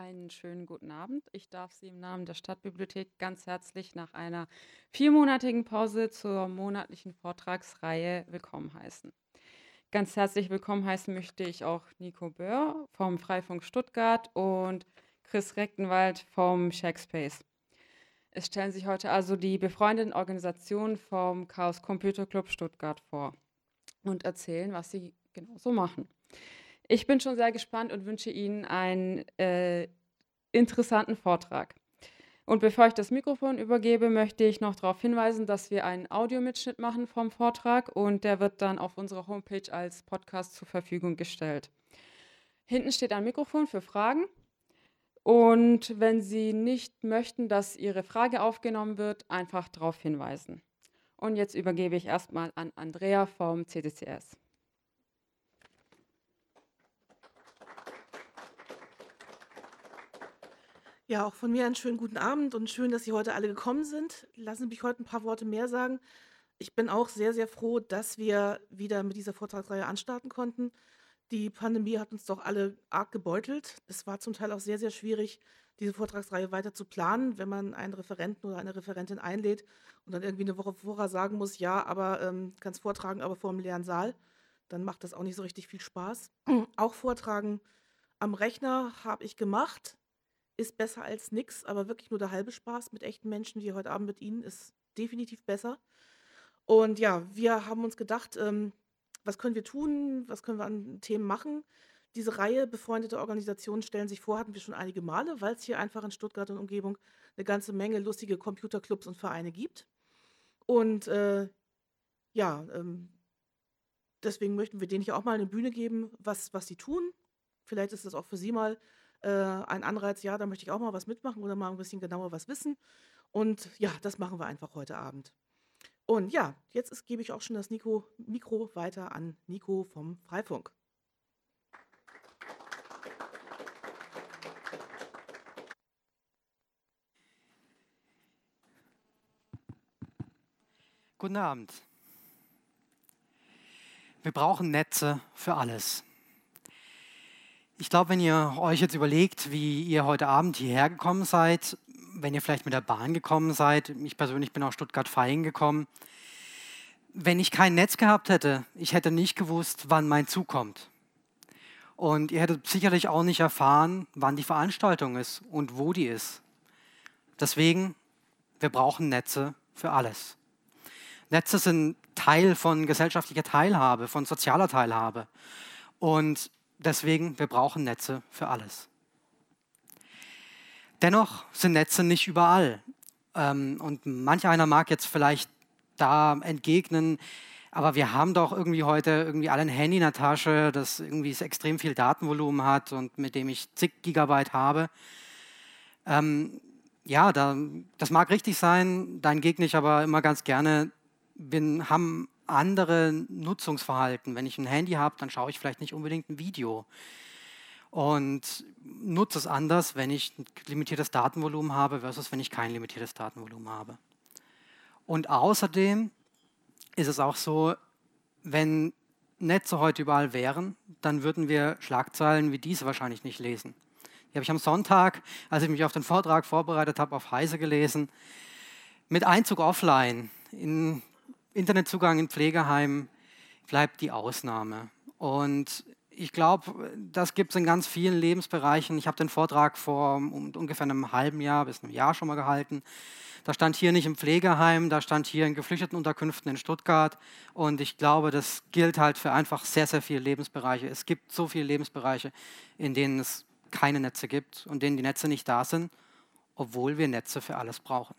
Einen schönen guten Abend. Ich darf Sie im Namen der Stadtbibliothek ganz herzlich nach einer viermonatigen Pause zur monatlichen Vortragsreihe willkommen heißen. Ganz herzlich willkommen heißen möchte ich auch Nico Böhr vom Freifunk Stuttgart und Chris Rechtenwald vom Shackspace. Es stellen sich heute also die befreundeten Organisationen vom Chaos Computer Club Stuttgart vor und erzählen, was sie genau so machen. Ich bin schon sehr gespannt und wünsche Ihnen einen äh, interessanten Vortrag. Und bevor ich das Mikrofon übergebe, möchte ich noch darauf hinweisen, dass wir einen Audiomitschnitt machen vom Vortrag und der wird dann auf unserer Homepage als Podcast zur Verfügung gestellt. Hinten steht ein Mikrofon für Fragen. Und wenn Sie nicht möchten, dass Ihre Frage aufgenommen wird, einfach darauf hinweisen. Und jetzt übergebe ich erstmal an Andrea vom CDCS. Ja, auch von mir einen schönen guten Abend und schön, dass Sie heute alle gekommen sind. Lassen Sie mich heute ein paar Worte mehr sagen. Ich bin auch sehr, sehr froh, dass wir wieder mit dieser Vortragsreihe anstarten konnten. Die Pandemie hat uns doch alle arg gebeutelt. Es war zum Teil auch sehr, sehr schwierig, diese Vortragsreihe weiter zu planen, wenn man einen Referenten oder eine Referentin einlädt und dann irgendwie eine Woche vorher sagen muss, ja, aber ähm, kannst vortragen, aber vor dem leeren Saal. Dann macht das auch nicht so richtig viel Spaß. auch Vortragen am Rechner habe ich gemacht ist besser als nix, aber wirklich nur der halbe Spaß mit echten Menschen wie heute Abend mit Ihnen ist definitiv besser. Und ja, wir haben uns gedacht, ähm, was können wir tun, was können wir an Themen machen. Diese Reihe befreundete Organisationen stellen sich vor, hatten wir schon einige Male, weil es hier einfach in Stuttgart und Umgebung eine ganze Menge lustige Computerclubs und Vereine gibt. Und äh, ja, ähm, deswegen möchten wir denen hier auch mal eine Bühne geben, was, was sie tun. Vielleicht ist das auch für Sie mal äh, ein Anreiz, ja, da möchte ich auch mal was mitmachen oder mal ein bisschen genauer was wissen. Und ja, das machen wir einfach heute Abend. Und ja, jetzt ist, gebe ich auch schon das Nico, Mikro weiter an Nico vom Freifunk. Guten Abend. Wir brauchen Netze für alles. Ich glaube, wenn ihr euch jetzt überlegt, wie ihr heute Abend hierher gekommen seid, wenn ihr vielleicht mit der Bahn gekommen seid, ich persönlich bin aus Stuttgart-Feingen gekommen, wenn ich kein Netz gehabt hätte, ich hätte nicht gewusst, wann mein Zug kommt. Und ihr hättet sicherlich auch nicht erfahren, wann die Veranstaltung ist und wo die ist. Deswegen, wir brauchen Netze für alles. Netze sind Teil von gesellschaftlicher Teilhabe, von sozialer Teilhabe. Und deswegen, wir brauchen Netze für alles. Dennoch sind Netze nicht überall. Ähm, und manch einer mag jetzt vielleicht da entgegnen, aber wir haben doch irgendwie heute irgendwie alle ein Handy in der Tasche, das irgendwie extrem viel Datenvolumen hat und mit dem ich zig Gigabyte habe. Ähm, ja, da, das mag richtig sein, da entgegne ich aber immer ganz gerne, wir haben andere Nutzungsverhalten. Wenn ich ein Handy habe, dann schaue ich vielleicht nicht unbedingt ein Video. Und nutze es anders, wenn ich ein limitiertes Datenvolumen habe versus wenn ich kein limitiertes Datenvolumen habe. Und außerdem ist es auch so, wenn Netze heute überall wären, dann würden wir Schlagzeilen wie diese wahrscheinlich nicht lesen. Die habe ich am Sonntag, als ich mich auf den Vortrag vorbereitet habe, auf Heise gelesen. Mit Einzug offline in Internetzugang in Pflegeheimen bleibt die Ausnahme. Und ich glaube, das gibt es in ganz vielen Lebensbereichen. Ich habe den Vortrag vor ungefähr einem halben Jahr bis einem Jahr schon mal gehalten. Da stand hier nicht im Pflegeheim, da stand hier in Geflüchtetenunterkünften in Stuttgart. Und ich glaube, das gilt halt für einfach sehr, sehr viele Lebensbereiche. Es gibt so viele Lebensbereiche, in denen es keine Netze gibt und denen die Netze nicht da sind, obwohl wir Netze für alles brauchen.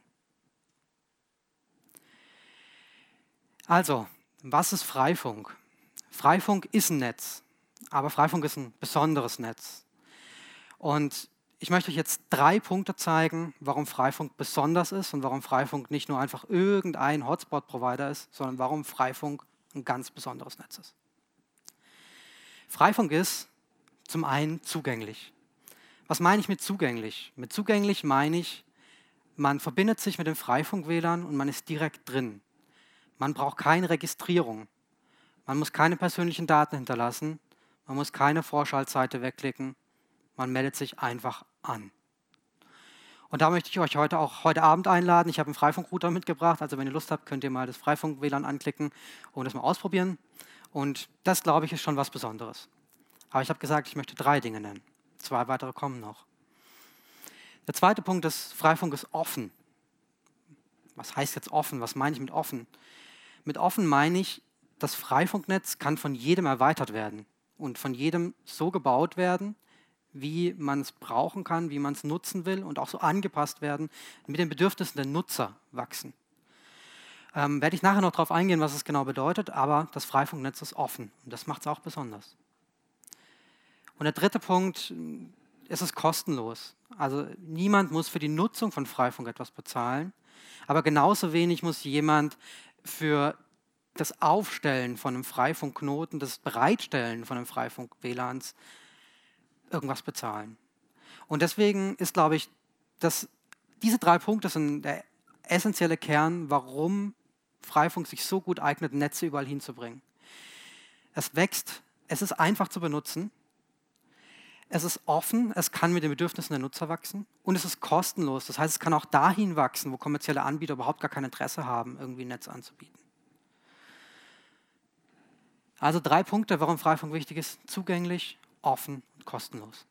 Also, was ist Freifunk? Freifunk ist ein Netz, aber Freifunk ist ein besonderes Netz. Und ich möchte euch jetzt drei Punkte zeigen, warum Freifunk besonders ist und warum Freifunk nicht nur einfach irgendein Hotspot-Provider ist, sondern warum Freifunk ein ganz besonderes Netz ist. Freifunk ist zum einen zugänglich. Was meine ich mit zugänglich? Mit zugänglich meine ich, man verbindet sich mit dem Freifunk-WLAN und man ist direkt drin. Man braucht keine Registrierung. Man muss keine persönlichen Daten hinterlassen. Man muss keine Vorschaltseite wegklicken. Man meldet sich einfach an. Und da möchte ich euch heute auch heute Abend einladen. Ich habe einen Freifunkrouter mitgebracht. Also wenn ihr Lust habt, könnt ihr mal das Freifunk-WLAN anklicken und das mal ausprobieren. Und das, glaube ich, ist schon was Besonderes. Aber ich habe gesagt, ich möchte drei Dinge nennen. Zwei weitere kommen noch. Der zweite Punkt ist, Freifunk ist offen. Was heißt jetzt offen? Was meine ich mit offen? Mit offen meine ich, das Freifunknetz kann von jedem erweitert werden und von jedem so gebaut werden, wie man es brauchen kann, wie man es nutzen will und auch so angepasst werden, mit den Bedürfnissen der Nutzer wachsen. Ähm, werde ich nachher noch darauf eingehen, was es genau bedeutet, aber das Freifunknetz ist offen und das macht es auch besonders. Und der dritte Punkt, es ist kostenlos. Also niemand muss für die Nutzung von Freifunk etwas bezahlen, aber genauso wenig muss jemand für das Aufstellen von einem Freifunkknoten, das Bereitstellen von einem Freifunk-WLANs irgendwas bezahlen. Und deswegen ist, glaube ich, dass diese drei Punkte sind der essentielle Kern, warum Freifunk sich so gut eignet, Netze überall hinzubringen. Es wächst, es ist einfach zu benutzen, es ist offen, es kann mit den Bedürfnissen der Nutzer wachsen und es ist kostenlos. Das heißt, es kann auch dahin wachsen, wo kommerzielle Anbieter überhaupt gar kein Interesse haben, irgendwie ein Netz anzubieten. Also drei Punkte, warum Freifunk wichtig ist. Zugänglich, offen und kostenlos.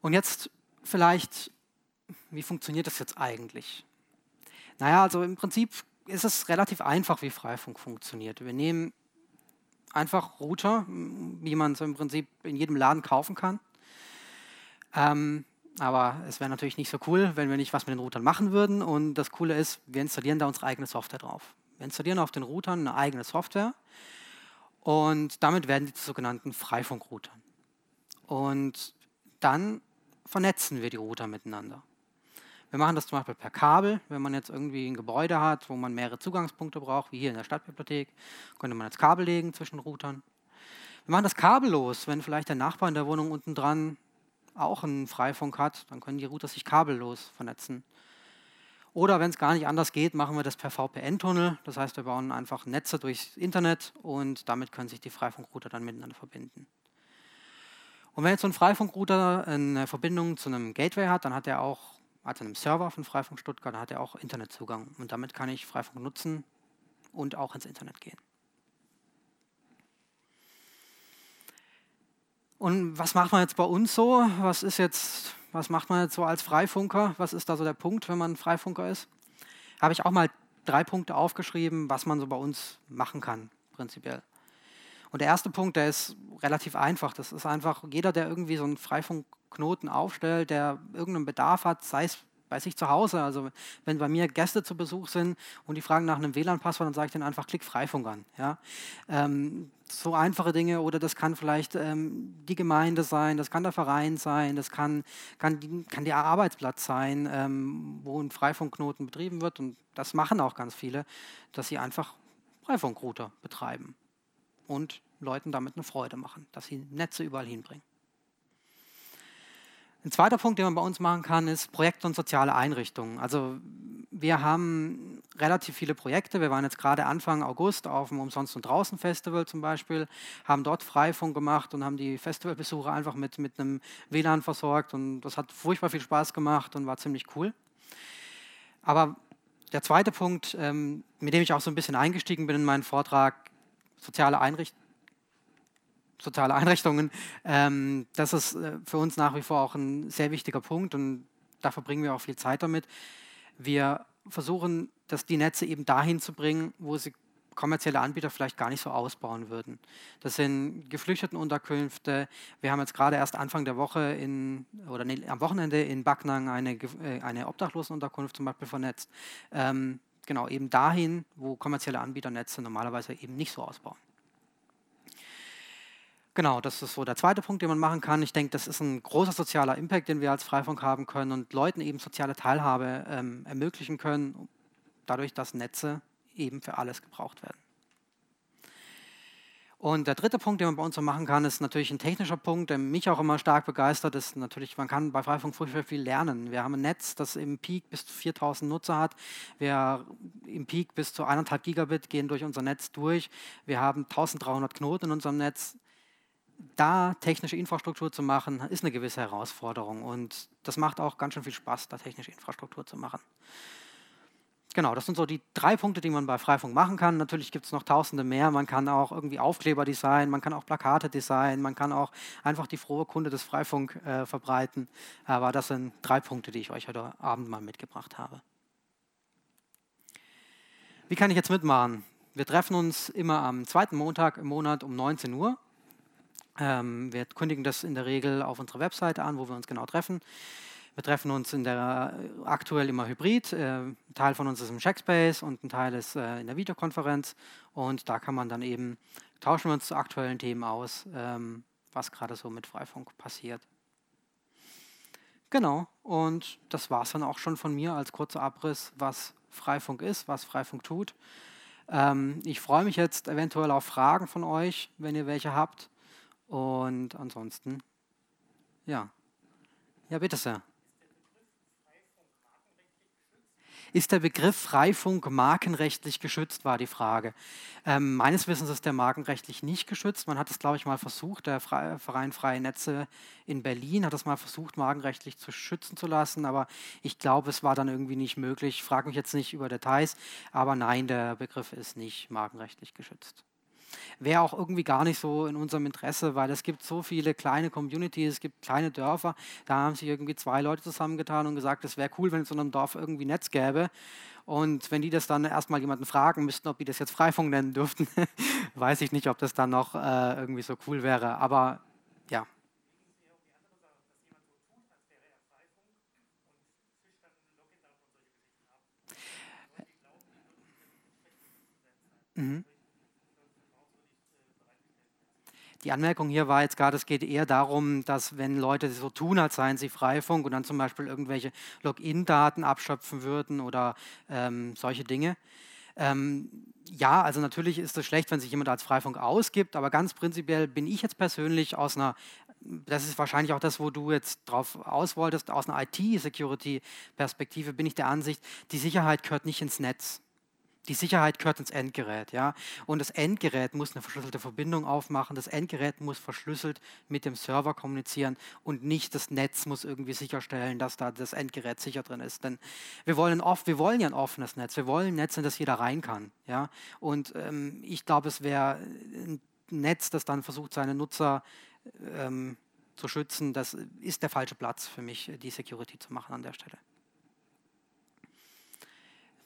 Und jetzt vielleicht, wie funktioniert das jetzt eigentlich? Naja, also im Prinzip ist es relativ einfach, wie Freifunk funktioniert. Wir nehmen einfach Router, wie man es im Prinzip in jedem Laden kaufen kann. Ähm, aber es wäre natürlich nicht so cool, wenn wir nicht was mit den Routern machen würden. Und das Coole ist, wir installieren da unsere eigene Software drauf. Wir installieren auf den Routern eine eigene Software und damit werden die zu sogenannten Freifunkroutern. Und dann vernetzen wir die Router miteinander. Wir machen das zum Beispiel per Kabel, wenn man jetzt irgendwie ein Gebäude hat, wo man mehrere Zugangspunkte braucht, wie hier in der Stadtbibliothek, könnte man jetzt Kabel legen zwischen Routern. Wir machen das kabellos, wenn vielleicht der Nachbar in der Wohnung unten dran auch einen Freifunk hat, dann können die Router sich kabellos vernetzen. Oder wenn es gar nicht anders geht, machen wir das per VPN-Tunnel. Das heißt, wir bauen einfach Netze durchs Internet und damit können sich die Freifunkrouter dann miteinander verbinden. Und wenn jetzt so ein Freifunkrouter eine Verbindung zu einem Gateway hat, dann hat er auch, also einem Server von Freifunk Stuttgart, dann hat er auch Internetzugang. Und damit kann ich Freifunk nutzen und auch ins Internet gehen. Und was macht man jetzt bei uns so? Was ist jetzt was macht man jetzt so als Freifunker? Was ist da so der Punkt, wenn man Freifunker ist? Habe ich auch mal drei Punkte aufgeschrieben, was man so bei uns machen kann, prinzipiell. Und der erste Punkt, der ist relativ einfach. Das ist einfach jeder, der irgendwie so einen Freifunkknoten aufstellt, der irgendeinen Bedarf hat, sei es bei sich zu Hause. Also wenn bei mir Gäste zu Besuch sind und die fragen nach einem WLAN-Passwort, dann sage ich denen einfach, klick Freifunk an. Ja? Ähm, so einfache Dinge oder das kann vielleicht ähm, die Gemeinde sein, das kann der Verein sein, das kann, kann, kann der Arbeitsplatz sein, ähm, wo ein Freifunkknoten betrieben wird und das machen auch ganz viele, dass sie einfach Freifunkrouter betreiben und Leuten damit eine Freude machen, dass sie Netze überall hinbringen. Ein zweiter Punkt, den man bei uns machen kann, ist Projekte und soziale Einrichtungen. Also wir haben relativ viele Projekte. Wir waren jetzt gerade Anfang August auf dem Umsonst und Draußen Festival zum Beispiel, haben dort Freifunk gemacht und haben die Festivalbesucher einfach mit, mit einem WLAN versorgt und das hat furchtbar viel Spaß gemacht und war ziemlich cool. Aber der zweite Punkt, ähm, mit dem ich auch so ein bisschen eingestiegen bin in meinen Vortrag, soziale Einrichtungen, soziale Einrichtungen. Ähm, das ist äh, für uns nach wie vor auch ein sehr wichtiger Punkt und da verbringen wir auch viel Zeit damit. Wir versuchen, dass die Netze eben dahin zu bringen, wo sie kommerzielle Anbieter vielleicht gar nicht so ausbauen würden. Das sind Geflüchtetenunterkünfte. Wir haben jetzt gerade erst Anfang der Woche in, oder nee, am Wochenende in Backnang eine, äh, eine Obdachlosenunterkunft zum Beispiel vernetzt. Ähm, genau, eben dahin, wo kommerzielle Anbieter Netze normalerweise eben nicht so ausbauen. Genau, das ist so der zweite Punkt, den man machen kann. Ich denke, das ist ein großer sozialer Impact, den wir als Freifunk haben können und Leuten eben soziale Teilhabe ähm, ermöglichen können, dadurch, dass Netze eben für alles gebraucht werden. Und der dritte Punkt, den man bei uns so machen kann, ist natürlich ein technischer Punkt, der mich auch immer stark begeistert, ist natürlich, man kann bei Freifunk furchtbar viel lernen. Wir haben ein Netz, das im Peak bis zu 4000 Nutzer hat. Wir im Peak bis zu 1,5 Gigabit gehen durch unser Netz durch. Wir haben 1300 Knoten in unserem Netz da technische Infrastruktur zu machen, ist eine gewisse Herausforderung und das macht auch ganz schön viel Spaß, da technische Infrastruktur zu machen. Genau, das sind so die drei Punkte, die man bei Freifunk machen kann. Natürlich gibt es noch tausende mehr. Man kann auch irgendwie Aufkleber designen, man kann auch Plakate designen, man kann auch einfach die frohe Kunde des Freifunk äh, verbreiten. Aber das sind drei Punkte, die ich euch heute Abend mal mitgebracht habe. Wie kann ich jetzt mitmachen? Wir treffen uns immer am zweiten Montag im Monat um 19 Uhr. Ähm, wir kündigen das in der Regel auf unserer Webseite an, wo wir uns genau treffen. Wir treffen uns in der äh, aktuell immer hybrid. Äh, ein Teil von uns ist im Checkspace und ein Teil ist äh, in der Videokonferenz. Und da kann man dann eben, tauschen wir uns zu aktuellen Themen aus, ähm, was gerade so mit Freifunk passiert. Genau, und das war es dann auch schon von mir als kurzer Abriss, was Freifunk ist, was Freifunk tut. Ähm, ich freue mich jetzt eventuell auf Fragen von euch, wenn ihr welche habt. Und ansonsten, ja. Ja, bitte sehr. Ist der Begriff Freifunk markenrechtlich geschützt, war die Frage. Ähm, meines Wissens ist der markenrechtlich nicht geschützt. Man hat es, glaube ich, mal versucht, der Verein Freie Netze in Berlin hat es mal versucht, markenrechtlich zu schützen zu lassen, aber ich glaube, es war dann irgendwie nicht möglich. Ich frage mich jetzt nicht über Details, aber nein, der Begriff ist nicht markenrechtlich geschützt wäre auch irgendwie gar nicht so in unserem Interesse, weil es gibt so viele kleine Communities, es gibt kleine Dörfer, da haben sich irgendwie zwei Leute zusammengetan und gesagt, es wäre cool, wenn es in einem Dorf irgendwie Netz gäbe. Und wenn die das dann erstmal jemanden fragen müssten, ob die das jetzt Freifunk nennen dürften, weiß ich nicht, ob das dann noch äh, irgendwie so cool wäre. Aber ja. Mhm. Die Anmerkung hier war jetzt gerade, es geht eher darum, dass wenn Leute so tun, als seien sie Freifunk und dann zum Beispiel irgendwelche Login-Daten abschöpfen würden oder ähm, solche Dinge. Ähm, ja, also natürlich ist es schlecht, wenn sich jemand als Freifunk ausgibt, aber ganz prinzipiell bin ich jetzt persönlich aus einer, das ist wahrscheinlich auch das, wo du jetzt drauf aus wolltest, aus einer IT-Security-Perspektive bin ich der Ansicht, die Sicherheit gehört nicht ins Netz. Die Sicherheit gehört ins Endgerät, ja. Und das Endgerät muss eine verschlüsselte Verbindung aufmachen. Das Endgerät muss verschlüsselt mit dem Server kommunizieren und nicht das Netz muss irgendwie sicherstellen, dass da das Endgerät sicher drin ist. Denn wir wollen oft, wir wollen ja ein offenes Netz. Wir wollen ein Netz, in das jeder rein kann, ja. Und ähm, ich glaube, es wäre ein Netz, das dann versucht, seine Nutzer ähm, zu schützen. Das ist der falsche Platz für mich, die Security zu machen an der Stelle.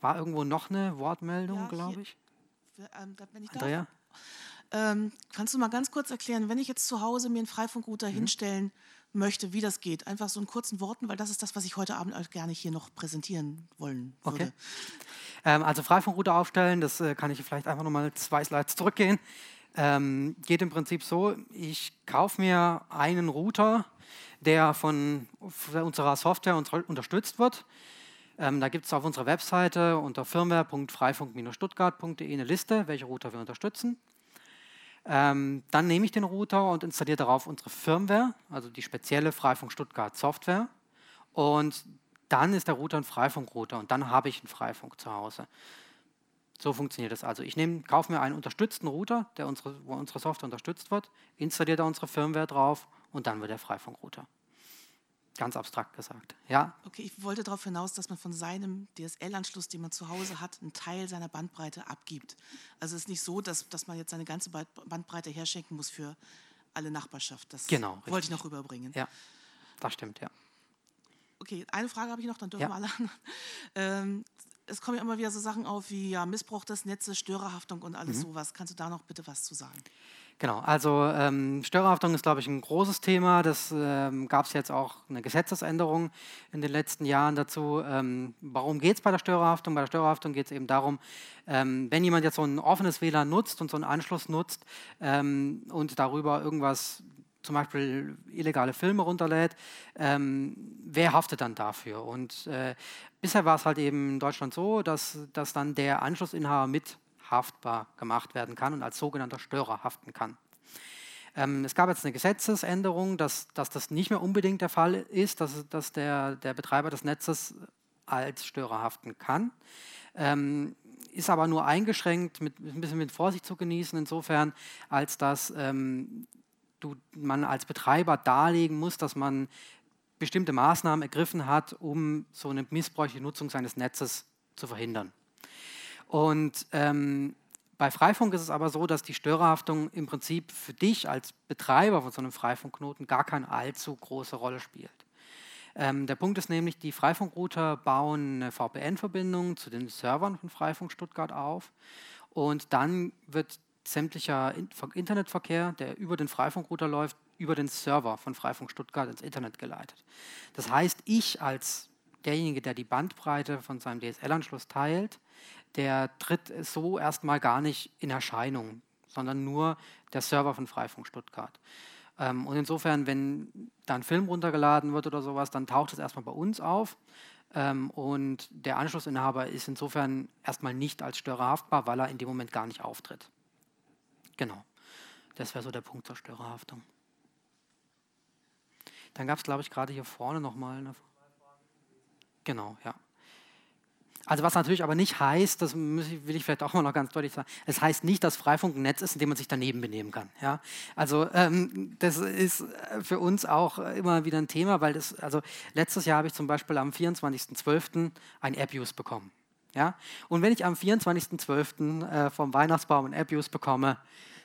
War irgendwo noch eine Wortmeldung, ja, glaube ich? Ähm, ich Andrea? Ähm, kannst du mal ganz kurz erklären, wenn ich jetzt zu Hause mir einen Freifunkrouter mhm. hinstellen möchte, wie das geht? Einfach so in kurzen Worten, weil das ist das, was ich heute Abend auch gerne hier noch präsentieren wollen würde. Okay. Ähm, also Freifunkrouter aufstellen, das äh, kann ich vielleicht einfach nochmal zwei Slides zurückgehen. Ähm, geht im Prinzip so, ich kaufe mir einen Router, der von unserer Software unterstützt wird. Ähm, da gibt es auf unserer Webseite unter firmware.freifunk-stuttgart.de eine Liste, welche Router wir unterstützen. Ähm, dann nehme ich den Router und installiere darauf unsere Firmware, also die spezielle Freifunk Stuttgart Software. Und dann ist der Router ein Freifunk-Router und dann habe ich einen Freifunk zu Hause. So funktioniert das also. Ich nehme, kaufe mir einen unterstützten Router, der unsere, wo unsere Software unterstützt wird, installiere da unsere Firmware drauf und dann wird der Freifunk-Router. Ganz abstrakt gesagt, ja. Okay, ich wollte darauf hinaus, dass man von seinem DSL-Anschluss, den man zu Hause hat, einen Teil seiner Bandbreite abgibt. Also es ist nicht so, dass, dass man jetzt seine ganze Bandbreite herschenken muss für alle Nachbarschaft. Das genau, wollte richtig. ich noch rüberbringen. Ja, das stimmt, ja. Okay, eine Frage habe ich noch, dann dürfen ja. alle anderen. Ähm, es kommen ja immer wieder so Sachen auf wie ja, Missbrauch des Netzes, Störerhaftung und alles mhm. sowas. Kannst du da noch bitte was zu sagen? Genau, also ähm, Störerhaftung ist, glaube ich, ein großes Thema. Das ähm, gab es jetzt auch eine Gesetzesänderung in den letzten Jahren dazu. Ähm, warum geht es bei der Störerhaftung? Bei der Störerhaftung geht es eben darum, ähm, wenn jemand jetzt so ein offenes WLAN nutzt und so einen Anschluss nutzt ähm, und darüber irgendwas zum Beispiel illegale Filme runterlädt, ähm, wer haftet dann dafür? Und äh, bisher war es halt eben in Deutschland so, dass, dass dann der Anschlussinhaber mit haftbar gemacht werden kann und als sogenannter Störer haften kann. Ähm, es gab jetzt eine Gesetzesänderung, dass, dass, das nicht mehr unbedingt der Fall ist, dass, dass der, der Betreiber des Netzes als Störer haften kann. Ähm, ist aber nur eingeschränkt, mit, ein bisschen mit Vorsicht zu genießen, insofern, als dass ähm, du, man als Betreiber darlegen muss, dass man bestimmte Maßnahmen ergriffen hat, um so eine missbräuchliche Nutzung seines Netzes zu verhindern. Und ähm, bei Freifunk ist es aber so, dass die Störerhaftung im Prinzip für dich als Betreiber von so einem Freifunkknoten gar keine allzu große Rolle spielt. Ähm, der Punkt ist nämlich, die Freifunkrouter bauen eine VPN-Verbindung zu den Servern von Freifunk Stuttgart auf und dann wird sämtlicher Internetverkehr, der über den Freifunkrouter läuft, über den Server von Freifunk Stuttgart ins Internet geleitet. Das heißt, ich als derjenige, der die Bandbreite von seinem DSL-Anschluss teilt, der tritt so erstmal gar nicht in Erscheinung, sondern nur der Server von Freifunk Stuttgart. Ähm, und insofern, wenn da ein Film runtergeladen wird oder sowas, dann taucht es erstmal bei uns auf. Ähm, und der Anschlussinhaber ist insofern erstmal nicht als Störer haftbar, weil er in dem Moment gar nicht auftritt. Genau. Das wäre so der Punkt zur Störerhaftung. Dann gab es, glaube ich, gerade hier vorne nochmal eine. Genau, ja. Also was natürlich aber nicht heißt, das will ich vielleicht auch mal noch ganz deutlich sagen, es heißt nicht, dass Freifunk ein Netz ist, in dem man sich daneben benehmen kann. Ja? Also ähm, das ist für uns auch immer wieder ein Thema, weil das, also letztes Jahr habe ich zum Beispiel am 24.12. ein Abuse bekommen. Ja? Und wenn ich am 24.12. Äh, vom Weihnachtsbaum ein Abuse bekomme,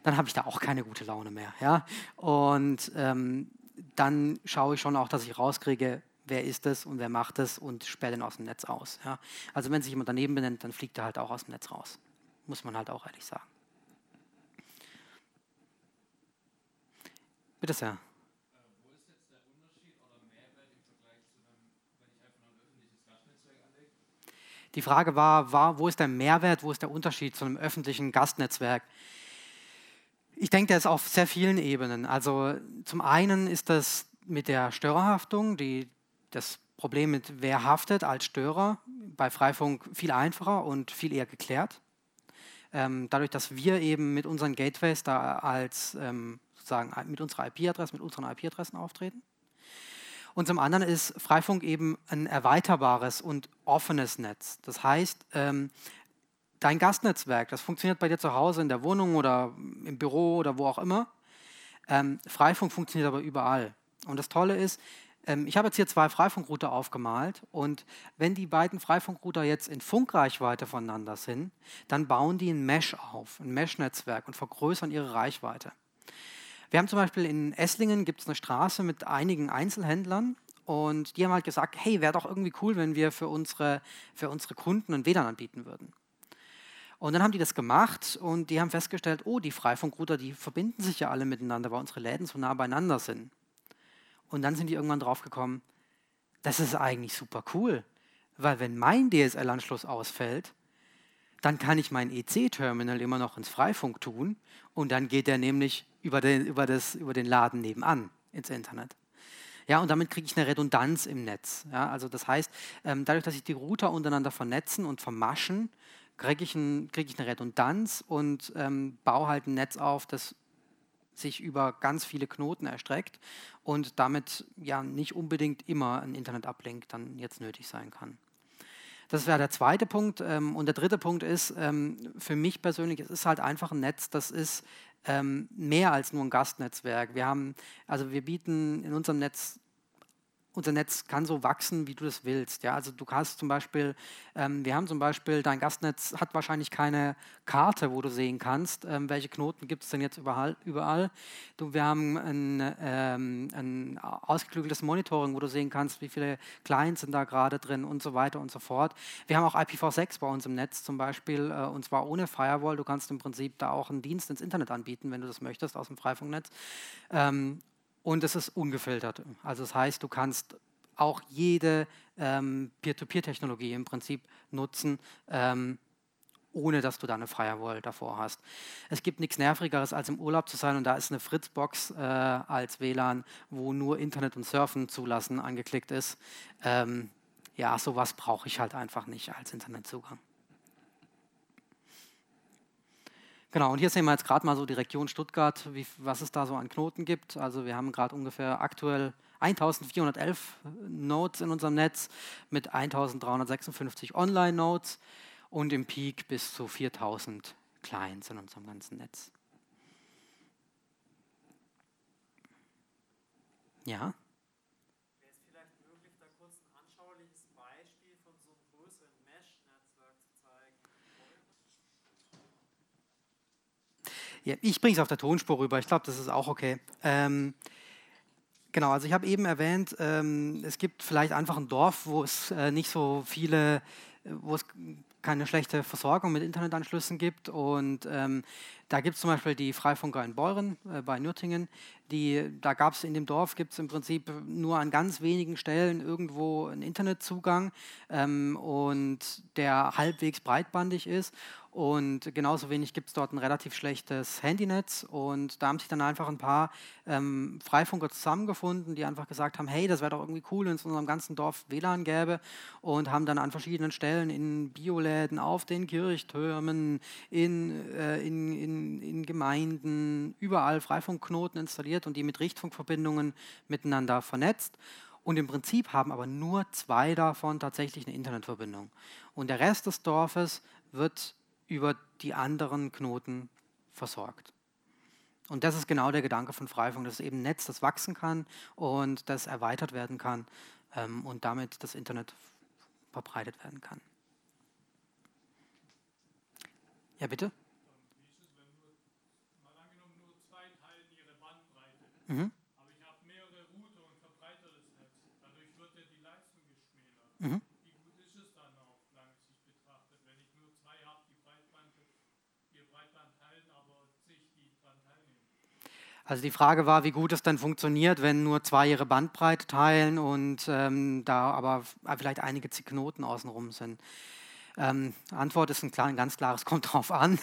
dann habe ich da auch keine gute Laune mehr. Ja? Und ähm, dann schaue ich schon auch, dass ich rauskriege, wer ist es und wer macht es und sperrt ihn aus dem Netz aus. Ja. Also wenn sich jemand daneben benennt, dann fliegt er halt auch aus dem Netz raus. Muss man halt auch ehrlich sagen. Bitte sehr. Die Frage war, war, wo ist der Mehrwert, wo ist der Unterschied zu einem öffentlichen Gastnetzwerk? Ich denke, der ist auf sehr vielen Ebenen. Also zum einen ist das mit der Störerhaftung, die das Problem mit wer haftet als Störer bei Freifunk viel einfacher und viel eher geklärt. Ähm, dadurch, dass wir eben mit unseren Gateways da als ähm, sozusagen mit unserer IP-Adresse, mit unseren IP-Adressen auftreten. Und zum anderen ist Freifunk eben ein erweiterbares und offenes Netz. Das heißt, ähm, dein Gastnetzwerk, das funktioniert bei dir zu Hause in der Wohnung oder im Büro oder wo auch immer. Ähm, Freifunk funktioniert aber überall. Und das Tolle ist, ich habe jetzt hier zwei Freifunkrouter aufgemalt und wenn die beiden Freifunkrouter jetzt in Funkreichweite voneinander sind, dann bauen die ein Mesh auf, ein Mesh-Netzwerk und vergrößern ihre Reichweite. Wir haben zum Beispiel in Esslingen gibt es eine Straße mit einigen Einzelhändlern und die haben halt gesagt, hey, wäre doch irgendwie cool, wenn wir für unsere, für unsere Kunden ein WLAN anbieten würden. Und dann haben die das gemacht und die haben festgestellt, oh, die Freifunkrouter, die verbinden sich ja alle miteinander, weil unsere Läden so nah beieinander sind. Und dann sind die irgendwann drauf gekommen, das ist eigentlich super cool, weil wenn mein DSL-Anschluss ausfällt, dann kann ich mein EC-Terminal immer noch ins Freifunk tun und dann geht der nämlich über den, über, das, über den Laden nebenan ins Internet. Ja, und damit kriege ich eine Redundanz im Netz. Ja, also das heißt, ähm, dadurch, dass sich die Router untereinander vernetzen und vermaschen, kriege ich, ein, krieg ich eine Redundanz und ähm, baue halt ein Netz auf, das sich über ganz viele Knoten erstreckt und damit ja nicht unbedingt immer ein Internet-Uplink dann jetzt nötig sein kann. Das wäre der zweite Punkt. Ähm, und der dritte Punkt ist, ähm, für mich persönlich, es ist halt einfach ein Netz, das ist ähm, mehr als nur ein Gastnetzwerk. Wir haben, also wir bieten in unserem Netz unser Netz kann so wachsen, wie du das willst. Ja, also du kannst zum Beispiel, ähm, wir haben zum Beispiel, dein Gastnetz hat wahrscheinlich keine Karte, wo du sehen kannst, ähm, welche Knoten gibt es denn jetzt überall. Du, wir haben ein, ähm, ein ausgeklügeltes Monitoring, wo du sehen kannst, wie viele Clients sind da gerade drin und so weiter und so fort. Wir haben auch IPv6 bei uns im Netz zum Beispiel, äh, und zwar ohne Firewall. Du kannst im Prinzip da auch einen Dienst ins Internet anbieten, wenn du das möchtest, aus dem Freifunknetz. Und es ist ungefiltert. Also das heißt, du kannst auch jede ähm, Peer-to-Peer-Technologie im Prinzip nutzen, ähm, ohne dass du da eine Firewall davor hast. Es gibt nichts Nervigeres, als im Urlaub zu sein und da ist eine Fritzbox äh, als WLAN, wo nur Internet und Surfen zulassen angeklickt ist. Ähm, ja, sowas brauche ich halt einfach nicht als Internetzugang. Genau, und hier sehen wir jetzt gerade mal so die Region Stuttgart, wie, was es da so an Knoten gibt. Also wir haben gerade ungefähr aktuell 1411 Nodes in unserem Netz mit 1356 Online-Nodes und im Peak bis zu 4000 Clients in unserem ganzen Netz. Ja. Ja, ich bringe es auf der Tonspur rüber. Ich glaube, das ist auch okay. Ähm, genau, also ich habe eben erwähnt, ähm, es gibt vielleicht einfach ein Dorf, wo es äh, nicht so viele, wo es keine schlechte Versorgung mit Internetanschlüssen gibt. Und ähm, da gibt es zum Beispiel die Freifunker in Beuren äh, bei Nürtingen. Die, da gab es in dem Dorf, gibt es im Prinzip nur an ganz wenigen Stellen irgendwo einen Internetzugang ähm, und der halbwegs breitbandig ist. Und genauso wenig gibt es dort ein relativ schlechtes Handynetz. Und da haben sich dann einfach ein paar ähm, Freifunker zusammengefunden, die einfach gesagt haben, hey, das wäre doch irgendwie cool, wenn es in unserem ganzen Dorf WLAN gäbe. Und haben dann an verschiedenen Stellen in Bioläden, auf den Kirchtürmen, in, äh, in, in, in Gemeinden, überall Freifunkknoten installiert und die mit Richtfunkverbindungen miteinander vernetzt. Und im Prinzip haben aber nur zwei davon tatsächlich eine Internetverbindung. Und der Rest des Dorfes wird über die anderen Knoten versorgt. Und das ist genau der Gedanke von Freifunk, dass es eben ein Netz, das wachsen kann und das erweitert werden kann ähm, und damit das Internet verbreitet werden kann. Ja, bitte? Mhm. Aber ich habe mehrere Router und verbreitetes Netz. Dadurch wird ja die Leistung geschmälert. Mhm. Also die Frage war, wie gut es dann funktioniert, wenn nur zwei ihre Bandbreite teilen und ähm, da aber vielleicht einige Knoten außenrum sind. Ähm, Antwort ist ein, klar, ein, ganz klares, kommt drauf an.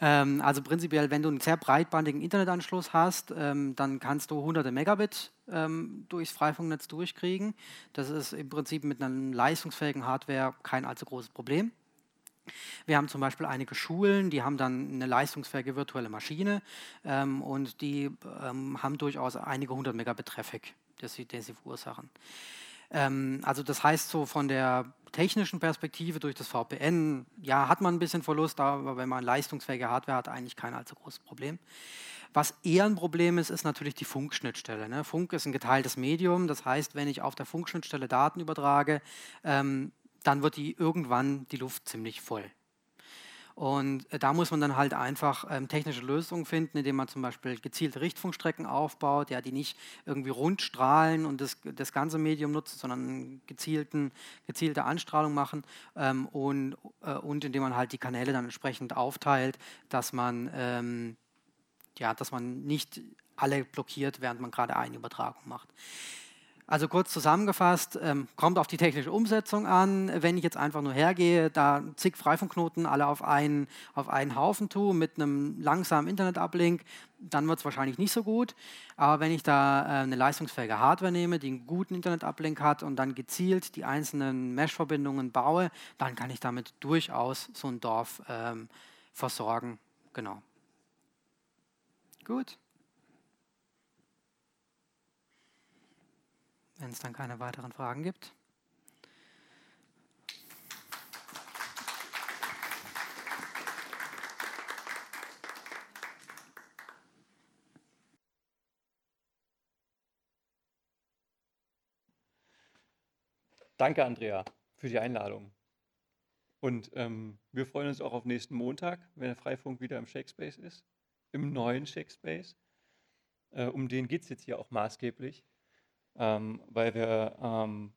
ähm, also prinzipiell, wenn du einen sehr breitbandigen Internetanschluss hast, ähm, dann kannst du hunderte Megabit ähm, durchs Freifunknetz durchkriegen. Das ist im Prinzip mit einer leistungsfähigen Hardware kein allzu großes Problem. Wir haben zum Beispiel einige Schulen, die haben dann eine leistungsfähige virtuelle Maschine ähm, und die ähm, haben durchaus einige hundert Megabit Traffic, das sie, das sie verursachen. Ähm, also das heißt so von der technischen Perspektive durch das VPN, ja, hat man ein bisschen Verlust, aber wenn man leistungsfähige Hardware hat, eigentlich kein allzu großes Problem. Was eher ein Problem ist, ist natürlich die Funkschnittstelle. Ne? Funk ist ein geteiltes Medium, das heißt, wenn ich auf der Funkschnittstelle Daten übertrage, ähm, dann wird die irgendwann die Luft ziemlich voll. Und äh, da muss man dann halt einfach ähm, technische Lösungen finden, indem man zum Beispiel gezielte Richtfunkstrecken aufbaut, ja, die nicht irgendwie rund strahlen und das, das ganze Medium nutzen, sondern gezielten, gezielte Anstrahlung machen ähm, und, äh, und indem man halt die Kanäle dann entsprechend aufteilt, dass man, ähm, ja, dass man nicht alle blockiert, während man gerade eine Übertragung macht. Also kurz zusammengefasst, ähm, kommt auf die technische Umsetzung an. Wenn ich jetzt einfach nur hergehe, da zig Freifunkknoten alle auf einen, auf einen Haufen tue mit einem langsamen Internet-Uplink, dann wird es wahrscheinlich nicht so gut. Aber wenn ich da äh, eine leistungsfähige Hardware nehme, die einen guten Internet-Uplink hat und dann gezielt die einzelnen Mesh-Verbindungen baue, dann kann ich damit durchaus so ein Dorf ähm, versorgen. Genau. Gut. Wenn es dann keine weiteren Fragen gibt. Danke, Andrea, für die Einladung. Und ähm, wir freuen uns auch auf nächsten Montag, wenn der Freifunk wieder im Shakespace ist, im neuen Shakespace. Äh, um den geht es jetzt hier auch maßgeblich ähm, weil wir ähm,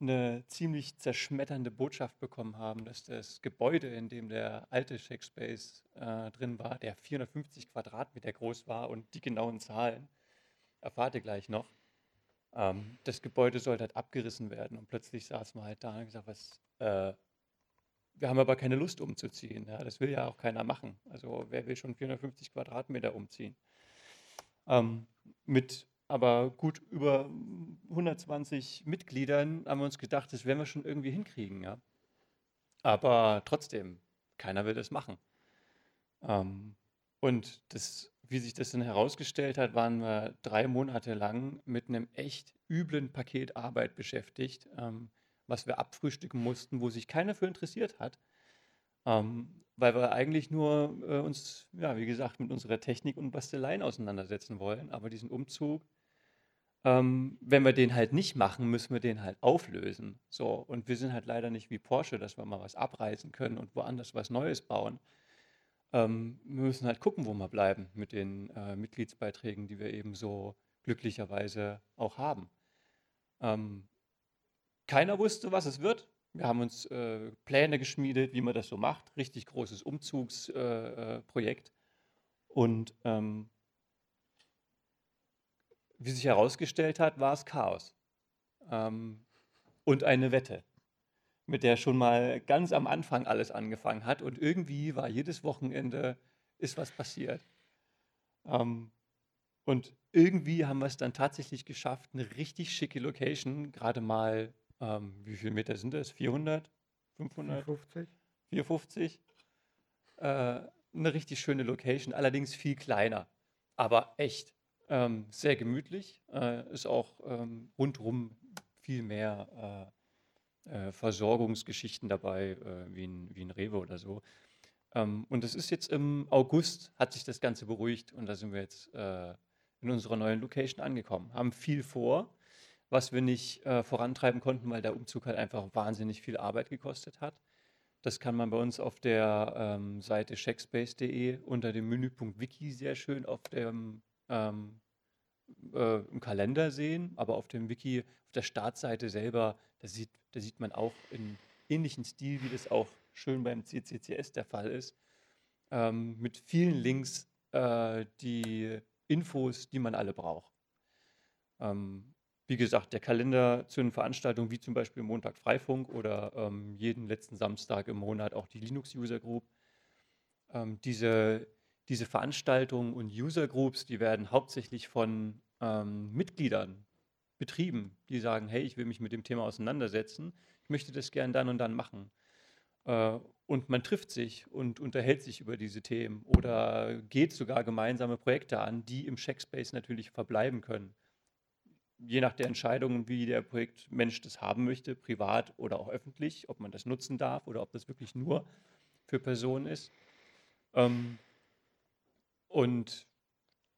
eine ziemlich zerschmetternde Botschaft bekommen haben, dass das Gebäude, in dem der alte Shakespace äh, drin war, der 450 Quadratmeter groß war und die genauen Zahlen erfahrt ihr gleich noch, ähm, das Gebäude sollte halt abgerissen werden. Und plötzlich saßen wir halt da und gesagt, was, äh, wir haben aber keine Lust umzuziehen. Ja, das will ja auch keiner machen. Also wer will schon 450 Quadratmeter umziehen? Ähm, mit aber gut über 120 Mitgliedern haben wir uns gedacht, das werden wir schon irgendwie hinkriegen, ja. Aber trotzdem, keiner will das machen. Ähm, und das, wie sich das dann herausgestellt hat, waren wir drei Monate lang mit einem echt üblen Paket Arbeit beschäftigt, ähm, was wir abfrühstücken mussten, wo sich keiner für interessiert hat. Ähm, weil wir eigentlich nur äh, uns, ja, wie gesagt, mit unserer Technik und Basteleien auseinandersetzen wollen. Aber diesen Umzug Ähm, wenn wir den halt nicht machen, müssen wir den halt auflösen. So, und wir sind halt leider nicht wie Porsche, dass wir mal was abreißen können und woanders was Neues bauen. Ähm, wir müssen halt gucken, wo wir bleiben mit den äh, Mitgliedsbeiträgen, die wir eben so glücklicherweise auch haben. Ähm, keiner wusste, was es wird. Wir haben uns äh, Pläne geschmiedet, wie man das so macht. Richtig großes Umzugsprojekt. Äh, und ähm, wie sich herausgestellt hat, war es Chaos. Ähm, und eine Wette, mit der schon mal ganz am Anfang alles angefangen hat. Und irgendwie war jedes Wochenende ist was passiert. Ähm, und irgendwie haben wir es dann tatsächlich geschafft, eine richtig schicke Location, gerade mal, ähm, wie viele Meter sind das? 400? 500? 450. 450? Äh, eine richtig schöne Location, allerdings viel kleiner, aber echt ähm, sehr gemütlich. Äh, ist auch ähm, rundherum viel mehr äh, äh Versorgungsgeschichten dabei, äh, wie, ein, wie ein Rewe oder so. Ähm, und es ist jetzt im August, hat sich das Ganze beruhigt und da sind wir jetzt äh, in unserer neuen Location angekommen. Haben viel vor, was wir nicht äh, vorantreiben konnten, weil der Umzug halt einfach wahnsinnig viel Arbeit gekostet hat. Das kann man bei uns auf der ähm, Seite checkspace.de unter dem Menüpunkt Wiki sehr schön auf dem ähm, äh, im Kalender sehen, aber auf dem Wiki, auf der Startseite selber, da sieht, da sieht man auch in ähnlichen Stil, wie das auch schön beim CCCS der Fall ist, ähm, mit vielen Links, äh, die Infos, die man alle braucht. Ähm, wie gesagt, der Kalender zu den Veranstaltungen wie zum Beispiel Montag Freifunk oder ähm, jeden letzten Samstag im Monat auch die Linux User Group. Ähm, diese, diese Veranstaltungen und User Groups, die werden hauptsächlich von ähm, Mitgliedern betrieben, die sagen, hey, ich will mich mit dem Thema auseinandersetzen, ich möchte das gern dann und dann machen. Äh, und man trifft sich und unterhält sich über diese Themen oder geht sogar gemeinsame Projekte an, die im Checkspace natürlich verbleiben können. Je nach der Entscheidung, wie der Projektmensch das haben möchte, privat oder auch öffentlich, ob man das nutzen darf oder ob das wirklich nur für Personen ist. Ähm, und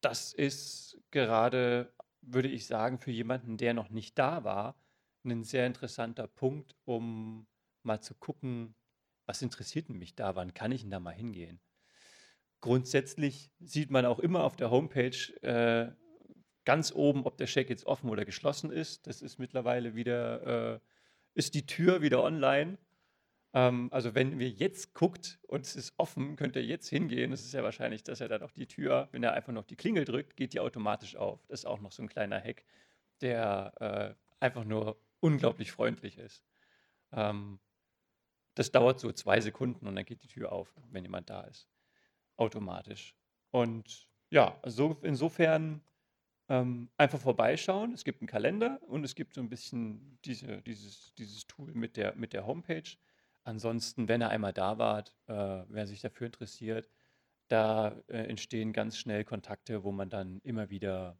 das ist gerade, würde ich sagen, für jemanden, der noch nicht da war, ein sehr interessanter Punkt, um mal zu gucken, was interessiert mich da, wann kann ich denn da mal hingehen? Grundsätzlich sieht man auch immer auf der Homepage äh, ganz oben, ob der Check jetzt offen oder geschlossen ist. Das ist mittlerweile wieder, äh, ist die Tür wieder online. Ähm, also wenn ihr jetzt guckt und es ist offen, könnt ihr jetzt hingehen. Es ist ja wahrscheinlich, dass er dann auch die Tür, wenn er einfach noch die Klingel drückt, geht die automatisch auf. Das ist auch noch so ein kleiner Hack, der äh, einfach nur unglaublich freundlich ist. Ähm, das dauert so zwei Sekunden und dann geht die Tür auf, wenn jemand da ist. Automatisch. Und ja, also insofern ähm, einfach vorbeischauen. Es gibt einen Kalender und es gibt so ein bisschen diese, dieses, dieses Tool mit der, mit der Homepage. Ansonsten, wenn er einmal da war, äh, wer sich dafür interessiert, da äh, entstehen ganz schnell Kontakte, wo man dann immer wieder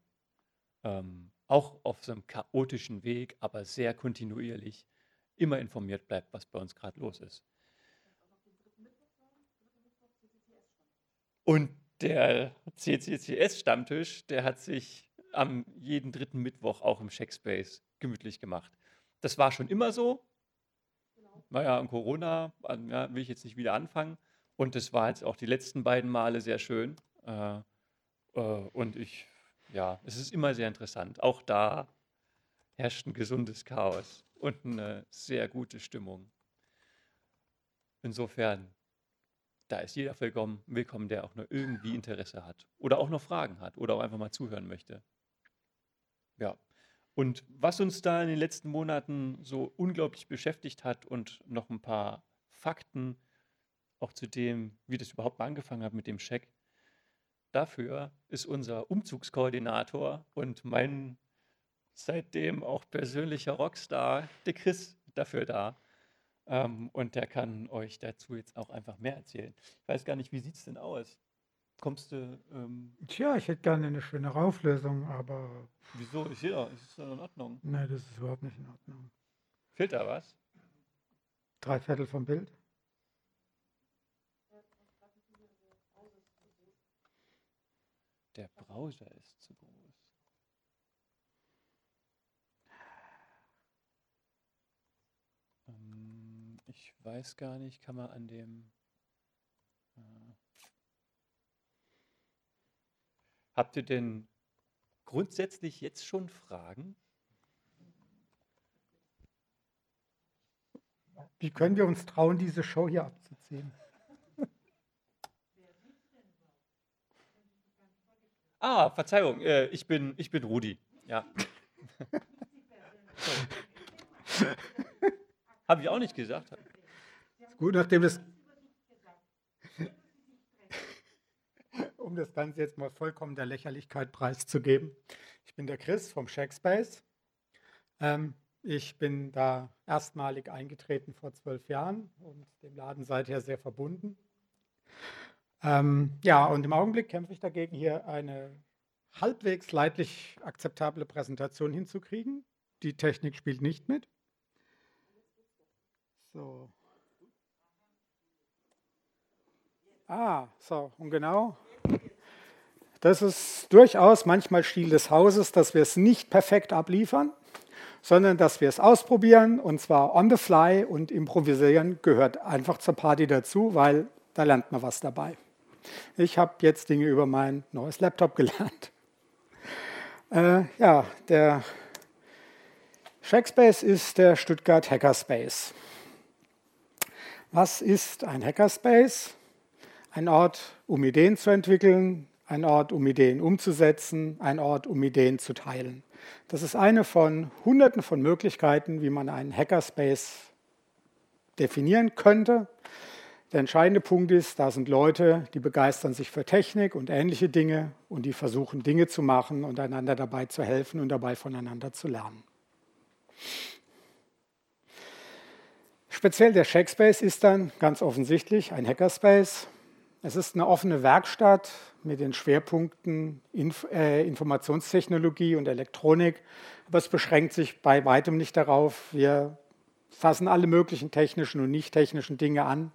ähm, auch auf so einem chaotischen Weg, aber sehr kontinuierlich immer informiert bleibt, was bei uns gerade los ist. Und der CCCS-Stammtisch, der hat sich am jeden dritten Mittwoch auch im Checkspace gemütlich gemacht. Das war schon immer so. Genau. Naja, in Corona ja, will ich jetzt nicht wieder anfangen. Und das war jetzt auch die letzten beiden Male sehr schön. Äh, äh, und ich, ja, es ist immer sehr interessant. Auch da herrscht ein gesundes Chaos und eine sehr gute Stimmung. Insofern, da ist jeder willkommen, willkommen, der auch nur irgendwie Interesse hat oder auch noch Fragen hat oder auch einfach mal zuhören möchte. Ja. Und was uns da in den letzten Monaten so unglaublich beschäftigt hat und noch ein paar Fakten auch zu dem, wie das überhaupt mal angefangen hat mit dem Scheck. Dafür ist unser Umzugskoordinator und mein seitdem auch persönlicher Rockstar, der Chris, dafür da. Ähm, und der kann euch dazu jetzt auch einfach mehr erzählen. Ich weiß gar nicht, wie sieht es denn aus? kommst du. Ähm, Tja, ich hätte gerne eine schönere Auflösung, aber. Wieso? Ist ja, ist das in Ordnung? Nein, das ist überhaupt nicht in Ordnung. Fehlt da was? Drei Viertel vom Bild. Der Browser ist zu groß. Ähm, ich weiß gar nicht, kann man an dem habt ihr denn grundsätzlich jetzt schon Fragen? Wie können wir uns trauen, diese Show hier abzuziehen? Ah, Verzeihung, äh, ich, bin, ich bin Rudi. Ja. Habe ich auch nicht gesagt. Gut, nachdem das. Um das Ganze jetzt mal vollkommen der Lächerlichkeit preiszugeben. Ich bin der Chris vom Shackspace. Ähm, ich bin da erstmalig eingetreten vor zwölf Jahren und dem Laden seither sehr verbunden. Ähm, ja, und im Augenblick kämpfe ich dagegen, hier eine halbwegs leidlich akzeptable Präsentation hinzukriegen. Die Technik spielt nicht mit. So. Ah, so, und genau. Das ist durchaus manchmal Stil des Hauses, dass wir es nicht perfekt abliefern, sondern dass wir es ausprobieren und zwar on the fly und improvisieren gehört einfach zur Party dazu, weil da lernt man was dabei. Ich habe jetzt Dinge über mein neues Laptop gelernt. Äh, ja, der Shackspace ist der Stuttgart Hackerspace. Was ist ein Hackerspace? Ein Ort, um Ideen zu entwickeln, ein Ort, um Ideen umzusetzen, ein Ort, um Ideen zu teilen. Das ist eine von Hunderten von Möglichkeiten, wie man einen Hackerspace definieren könnte. Der entscheidende Punkt ist, da sind Leute, die begeistern sich für Technik und ähnliche Dinge und die versuchen Dinge zu machen und einander dabei zu helfen und dabei voneinander zu lernen. Speziell der Shackspace ist dann ganz offensichtlich ein Hackerspace. Es ist eine offene Werkstatt mit den Schwerpunkten Inf äh, Informationstechnologie und Elektronik, aber es beschränkt sich bei weitem nicht darauf. Wir fassen alle möglichen technischen und nicht technischen Dinge an,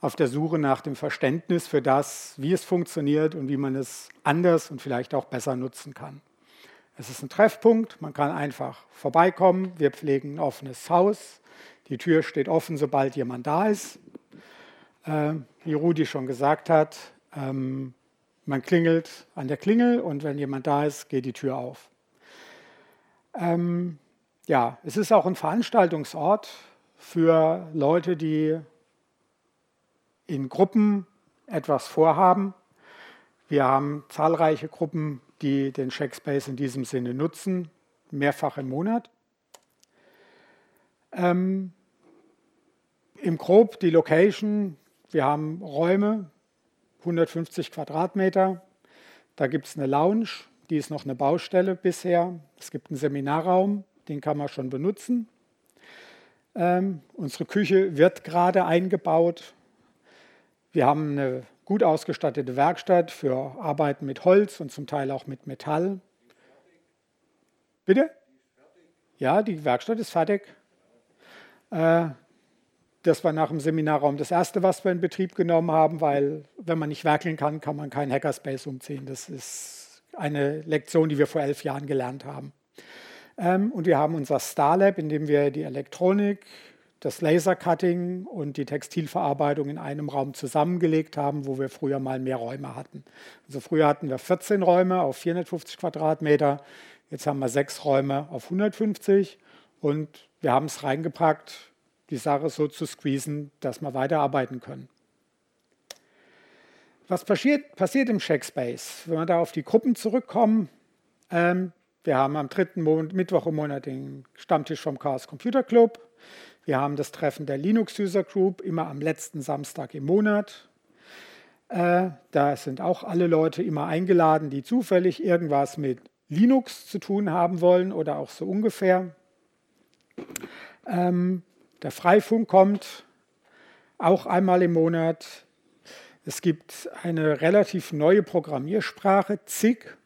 auf der Suche nach dem Verständnis für das, wie es funktioniert und wie man es anders und vielleicht auch besser nutzen kann. Es ist ein Treffpunkt, man kann einfach vorbeikommen. Wir pflegen ein offenes Haus. Die Tür steht offen, sobald jemand da ist. Äh, wie Rudi schon gesagt hat, ähm, man klingelt an der Klingel und wenn jemand da ist, geht die Tür auf. Ähm, ja, es ist auch ein Veranstaltungsort für Leute, die in Gruppen etwas vorhaben. Wir haben zahlreiche Gruppen, die den Checkspace in diesem Sinne nutzen, mehrfach im Monat. Ähm, Im Grob die Location, wir haben Räume, 150 Quadratmeter. Da gibt es eine Lounge, die ist noch eine Baustelle bisher. Es gibt einen Seminarraum, den kann man schon benutzen. Ähm, unsere Küche wird gerade eingebaut. Wir haben eine gut ausgestattete Werkstatt für Arbeiten mit Holz und zum Teil auch mit Metall. Bitte? Ja, die Werkstatt ist fertig. Äh, das war nach dem Seminarraum das erste, was wir in Betrieb genommen haben, weil wenn man nicht werkeln kann, kann man keinen Hackerspace umziehen. Das ist eine Lektion, die wir vor elf Jahren gelernt haben. Ähm, und wir haben unser Starlab, in dem wir die Elektronik, das Lasercutting und die Textilverarbeitung in einem Raum zusammengelegt haben, wo wir früher mal mehr Räume hatten. Also früher hatten wir 14 Räume auf 450 Quadratmeter, jetzt haben wir sechs Räume auf 150 und wir haben es reingepackt, die Sache so zu squeezen, dass wir weiterarbeiten können. Was passiert, passiert im Checkspace? Wenn wir da auf die Gruppen zurückkommen, ähm, wir haben am dritten Mittwoch im Monat den Stammtisch vom Chaos Computer Club. Wir haben das Treffen der Linux User Group immer am letzten Samstag im Monat. Äh, da sind auch alle Leute immer eingeladen, die zufällig irgendwas mit Linux zu tun haben wollen oder auch so ungefähr. Ähm, der Freifunk kommt auch einmal im Monat. Es gibt eine relativ neue Programmiersprache, ZIG.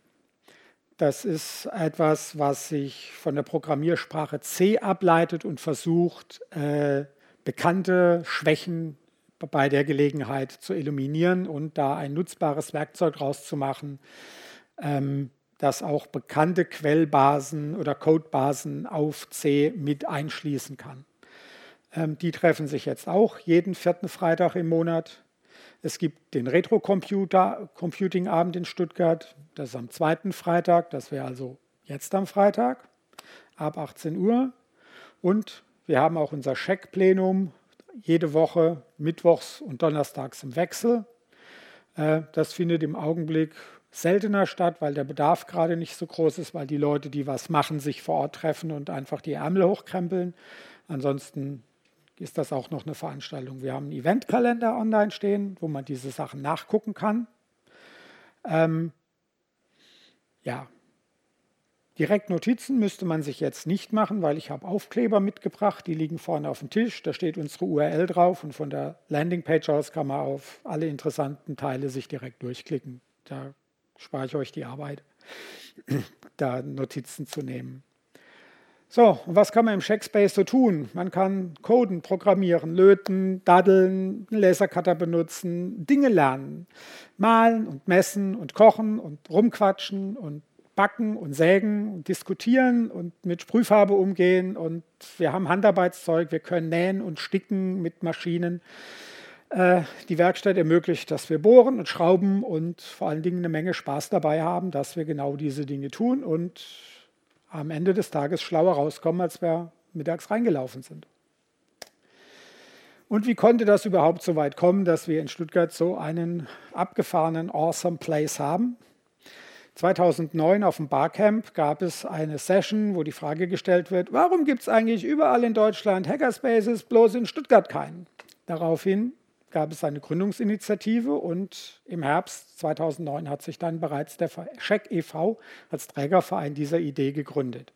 Das ist etwas, was sich von der Programmiersprache C ableitet und versucht, äh, bekannte Schwächen bei der Gelegenheit zu eliminieren und da ein nutzbares Werkzeug rauszumachen, ähm, das auch bekannte Quellbasen oder Codebasen auf C mit einschließen kann. Ähm, die treffen sich jetzt auch jeden vierten Freitag im Monat. Es gibt den Retro-Computing-Abend in Stuttgart. Das ist am zweiten Freitag. Das wäre also jetzt am Freitag ab 18 Uhr. Und wir haben auch unser Scheck-Plenum jede Woche mittwochs und donnerstags im Wechsel. Äh, das findet im Augenblick seltener statt, weil der Bedarf gerade nicht so groß ist, weil die Leute, die was machen, sich vor Ort treffen und einfach die Ärmel hochkrempeln. Ansonsten ist das auch noch eine Veranstaltung. Wir haben einen Eventkalender online stehen, wo man diese Sachen nachgucken kann. Ähm, ja, direkt Notizen müsste man sich jetzt nicht machen, weil ich habe Aufkleber mitgebracht, die liegen vorne auf dem Tisch, da steht unsere URL drauf und von der Landingpage aus kann man auf alle interessanten Teile sich direkt durchklicken. Da spare ich euch die Arbeit, da Notizen zu nehmen. So, was kann man im Checkspace so tun? Man kann coden, programmieren, löten, daddeln, einen Lasercutter benutzen, Dinge lernen, malen und messen und kochen und rumquatschen und backen und sägen und diskutieren und mit Sprühfarbe umgehen und wir haben Handarbeitszeug, wir können nähen und sticken mit Maschinen. Äh, die Werkstatt ermöglicht, dass wir bohren und schrauben und vor allen Dingen eine Menge Spaß dabei haben, dass wir genau diese Dinge tun und am Ende des Tages schlauer rauskommen, als wir mittags reingelaufen sind. Und wie konnte das überhaupt so weit kommen, dass wir in Stuttgart so einen abgefahrenen Awesome Place haben? 2009 auf dem Barcamp gab es eine Session, wo die Frage gestellt wird, warum gibt es eigentlich überall in Deutschland Hackerspaces, bloß in Stuttgart keinen? Daraufhin gab es eine Gründungsinitiative und im Herbst 2009 hat sich dann bereits der Scheck e.V. als Trägerverein dieser Idee gegründet.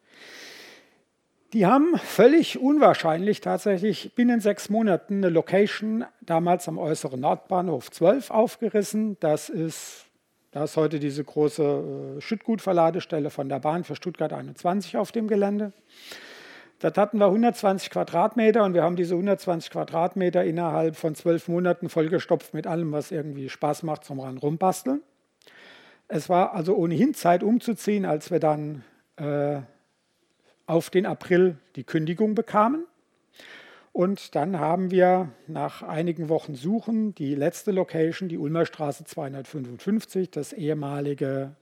Die haben völlig unwahrscheinlich tatsächlich binnen sechs Monaten eine Location damals am äußeren Nordbahnhof 12 aufgerissen. Das ist, da ist heute diese große äh, Schüttgutverladestelle von der Bahn für Stuttgart 21 auf dem Gelände. Dort hatten wir 120 Quadratmeter und wir haben diese 120 Quadratmeter innerhalb von zwölf Monaten vollgestopft mit allem, was irgendwie Spaß macht zum Ran rumbasteln. Es war also ohnehin Zeit umzuziehen, als wir dann äh, auf den April die Kündigung bekamen. Und dann haben wir nach einigen Wochen Suchen die letzte Location, die Ulmer Straße 255, das ehemalige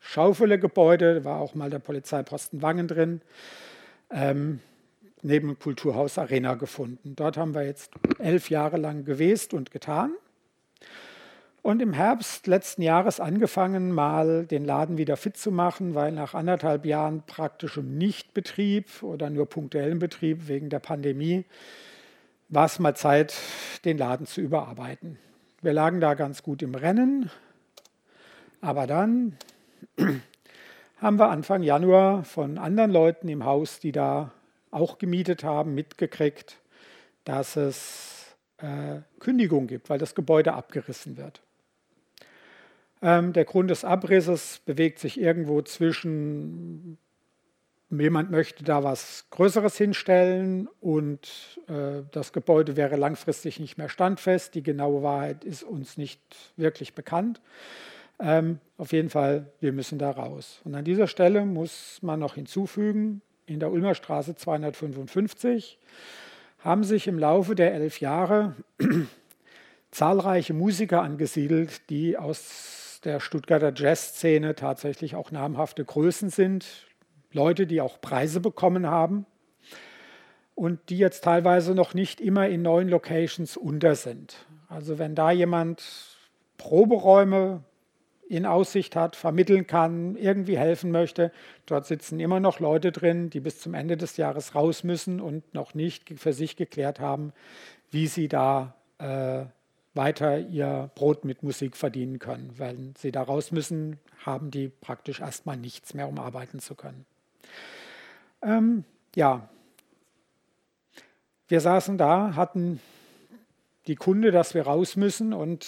Schaufelergebäude, da war auch mal der Polizeiposten Wangen drin, ähm, neben Kulturhaus Arena gefunden. Dort haben wir jetzt elf Jahre lang gewesen und getan. Und im Herbst letzten Jahres angefangen, mal den Laden wieder fit zu machen, weil nach anderthalb Jahren praktischem Nichtbetrieb oder nur punktuellem Betrieb wegen der Pandemie war es mal Zeit, den Laden zu überarbeiten. Wir lagen da ganz gut im Rennen, aber dann haben wir Anfang Januar von anderen Leuten im Haus, die da auch gemietet haben, mitgekriegt, dass es äh, Kündigung gibt, weil das Gebäude abgerissen wird. Ähm, der Grund des Abrisses bewegt sich irgendwo zwischen, jemand möchte da was Größeres hinstellen und äh, das Gebäude wäre langfristig nicht mehr standfest. Die genaue Wahrheit ist uns nicht wirklich bekannt. Ähm, auf jeden Fall, wir müssen da raus. Und an dieser Stelle muss man noch hinzufügen, in der Ulmer Straße 255 haben sich im Laufe der elf Jahre zahlreiche Musiker angesiedelt, die aus der Stuttgarter Jazzszene tatsächlich auch namhafte Größen sind, Leute, die auch Preise bekommen haben und die jetzt teilweise noch nicht immer in neuen Locations unter sind. Also wenn da jemand Proberäume in Aussicht hat, vermitteln kann, irgendwie helfen möchte. Dort sitzen immer noch Leute drin, die bis zum Ende des Jahres raus müssen und noch nicht für sich geklärt haben, wie sie da äh, weiter ihr Brot mit Musik verdienen können. Wenn sie da raus müssen, haben die praktisch erstmal nichts mehr, um arbeiten zu können. Ähm, ja, wir saßen da, hatten die Kunde, dass wir raus müssen und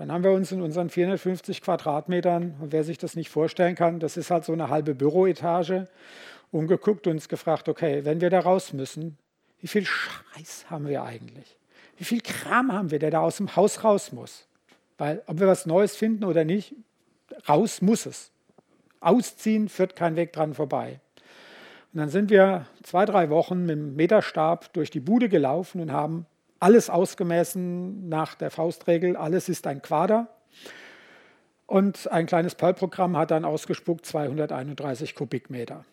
dann haben wir uns in unseren 450 Quadratmetern, und wer sich das nicht vorstellen kann, das ist halt so eine halbe Büroetage, umgeguckt und uns gefragt, okay, wenn wir da raus müssen, wie viel Scheiß haben wir eigentlich? Wie viel Kram haben wir, der da aus dem Haus raus muss? Weil ob wir was Neues finden oder nicht, raus muss es. Ausziehen führt kein Weg dran vorbei. Und dann sind wir zwei, drei Wochen mit dem Meterstab durch die Bude gelaufen und haben alles ausgemessen nach der Faustregel. Alles ist ein Quader. Und ein kleines Perl-Programm hat dann ausgespuckt 231 Kubikmeter.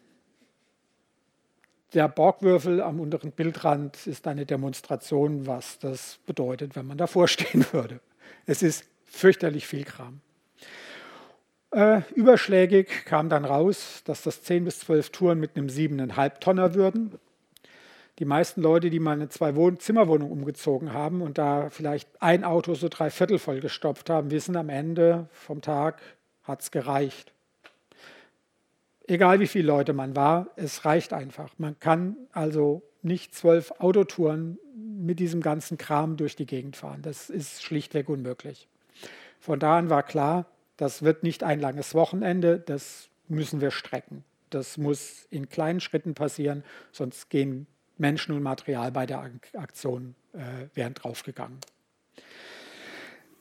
Der Borgwürfel am unteren Bildrand ist eine Demonstration, was das bedeutet, wenn man davor stehen würde. Es ist fürchterlich viel Kram. Äh, überschlägig kam dann raus, dass das 10 bis 12 Touren mit einem 7,5 Tonner würden. Die meisten Leute, die mal eine Zwei-Zimmerwohnung umgezogen haben und da vielleicht ein Auto so drei Viertel voll gestopft haben, wissen am Ende vom Tag hat es gereicht. Egal wie viele Leute man war, es reicht einfach. Man kann also nicht zwölf Autotouren mit diesem ganzen Kram durch die Gegend fahren. Das ist schlichtweg unmöglich. Von da an war klar, das wird nicht ein langes Wochenende, das müssen wir strecken. Das muss in kleinen Schritten passieren, sonst gehen Menschen und Material bei der Aktion äh, wären draufgegangen.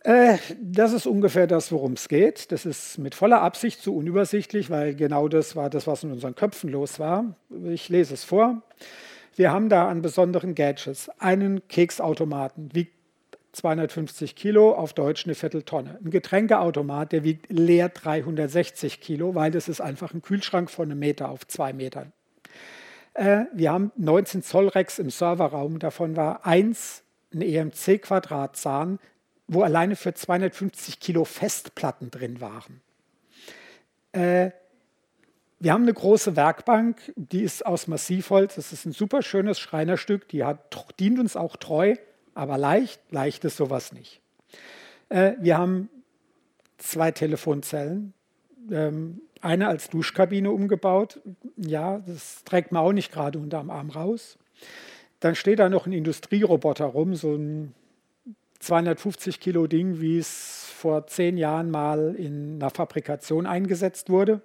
Äh, das ist ungefähr das, worum es geht. Das ist mit voller Absicht zu unübersichtlich, weil genau das war das, was in unseren Köpfen los war. Ich lese es vor. Wir haben da an besonderen Gadgets einen Keksautomaten, wiegt 250 Kilo, auf Deutsch eine Vierteltonne. Ein Getränkeautomat, der wiegt leer 360 Kilo, weil das ist einfach ein Kühlschrank von einem Meter auf zwei Metern. Äh, wir haben 19 Zoll Rex im Serverraum, davon war eins ein EMC-Quadratzahn, wo alleine für 250 Kilo Festplatten drin waren. Äh, wir haben eine große Werkbank, die ist aus Massivholz. Das ist ein super schönes Schreinerstück, die hat, dient uns auch treu aber leicht, leicht ist sowas nicht. Äh, wir haben zwei Telefonzellen, ähm, eine als Duschkabine umgebaut. Ja, das trägt man auch nicht gerade unterm Arm raus. Dann steht da noch ein Industrieroboter rum, so ein 250 Kilo Ding, wie es vor zehn Jahren mal in einer Fabrikation eingesetzt wurde.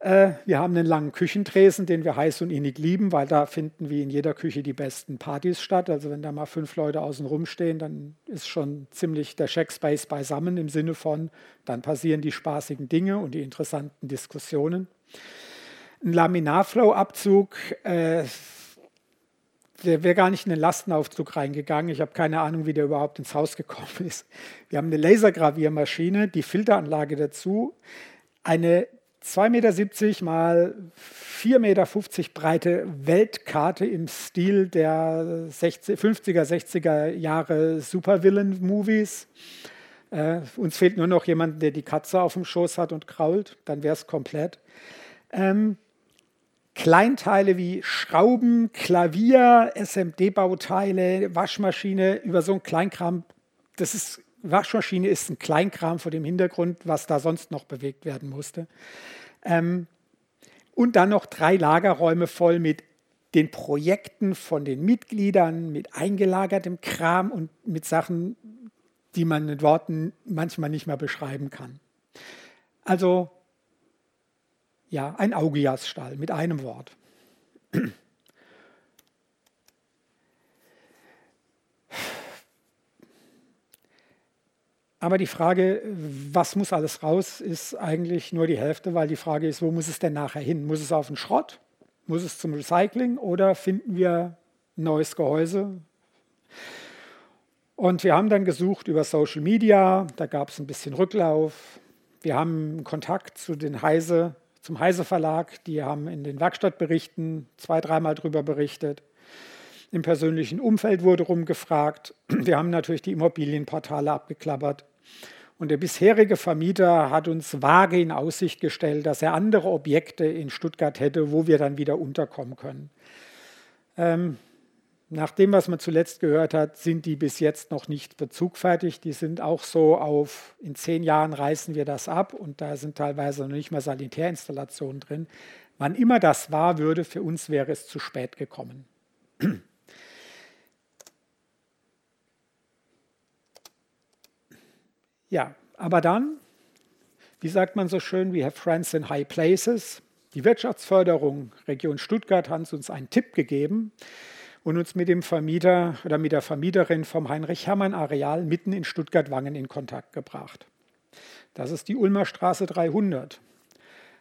Äh, wir haben einen langen Küchentresen, den wir heiß und innig lieben, weil da finden wie in jeder Küche die besten Partys statt. Also wenn da mal fünf Leute außen rum stehen, dann ist schon ziemlich der Checkspace beisammen im Sinne von, dann passieren die spaßigen Dinge und die interessanten Diskussionen. Ein Laminarflow-Abzug, äh, der wäre gar nicht in den Lastenaufzug reingegangen. Ich habe keine Ahnung, wie der überhaupt ins Haus gekommen ist. Wir haben eine Lasergraviermaschine, die Filteranlage dazu, eine 2,70 Meter mal 4,50 Meter breite Weltkarte im Stil der 60, 50er, 60er Jahre Supervillain-Movies. Äh, uns fehlt nur noch jemand, der die Katze auf dem Schoß hat und krault, dann wäre es komplett. Ähm, Kleinteile wie Schrauben, Klavier, SMD-Bauteile, Waschmaschine, über so ein Kleinkram, das ist Waschmaschine ist ein Kleinkram vor dem Hintergrund, was da sonst noch bewegt werden musste. Ähm, und dann noch drei Lagerräume voll mit den Projekten von den Mitgliedern, mit eingelagertem Kram und mit Sachen, die man mit Worten manchmal nicht mehr beschreiben kann. Also ja, ein Augiasstall mit einem Wort. Aber die Frage, was muss alles raus, ist eigentlich nur die Hälfte, weil die Frage ist, wo muss es denn nachher hin? Muss es auf den Schrott? Muss es zum Recycling oder finden wir ein neues Gehäuse? Und wir haben dann gesucht über Social Media, da gab es ein bisschen Rücklauf. Wir haben Kontakt zu den Heise, zum Heise Verlag, die haben in den Werkstattberichten zwei, dreimal darüber berichtet. Im persönlichen Umfeld wurde rumgefragt. Wir haben natürlich die Immobilienportale abgeklappert. Und der bisherige Vermieter hat uns vage in Aussicht gestellt, dass er andere Objekte in Stuttgart hätte, wo wir dann wieder unterkommen können. Ähm, nach dem, was man zuletzt gehört hat, sind die bis jetzt noch nicht bezugfertig. Die sind auch so auf, in zehn Jahren reißen wir das ab und da sind teilweise noch nicht mal Sanitärinstallationen drin. Wann immer das war, würde, für uns wäre es zu spät gekommen. Ja, aber dann, wie sagt man so schön, we have friends in high places. Die Wirtschaftsförderung Region Stuttgart hat uns einen Tipp gegeben und uns mit dem Vermieter oder mit der Vermieterin vom Heinrich-Hermann-Areal mitten in Stuttgart-Wangen in Kontakt gebracht. Das ist die Ulmer Straße 300.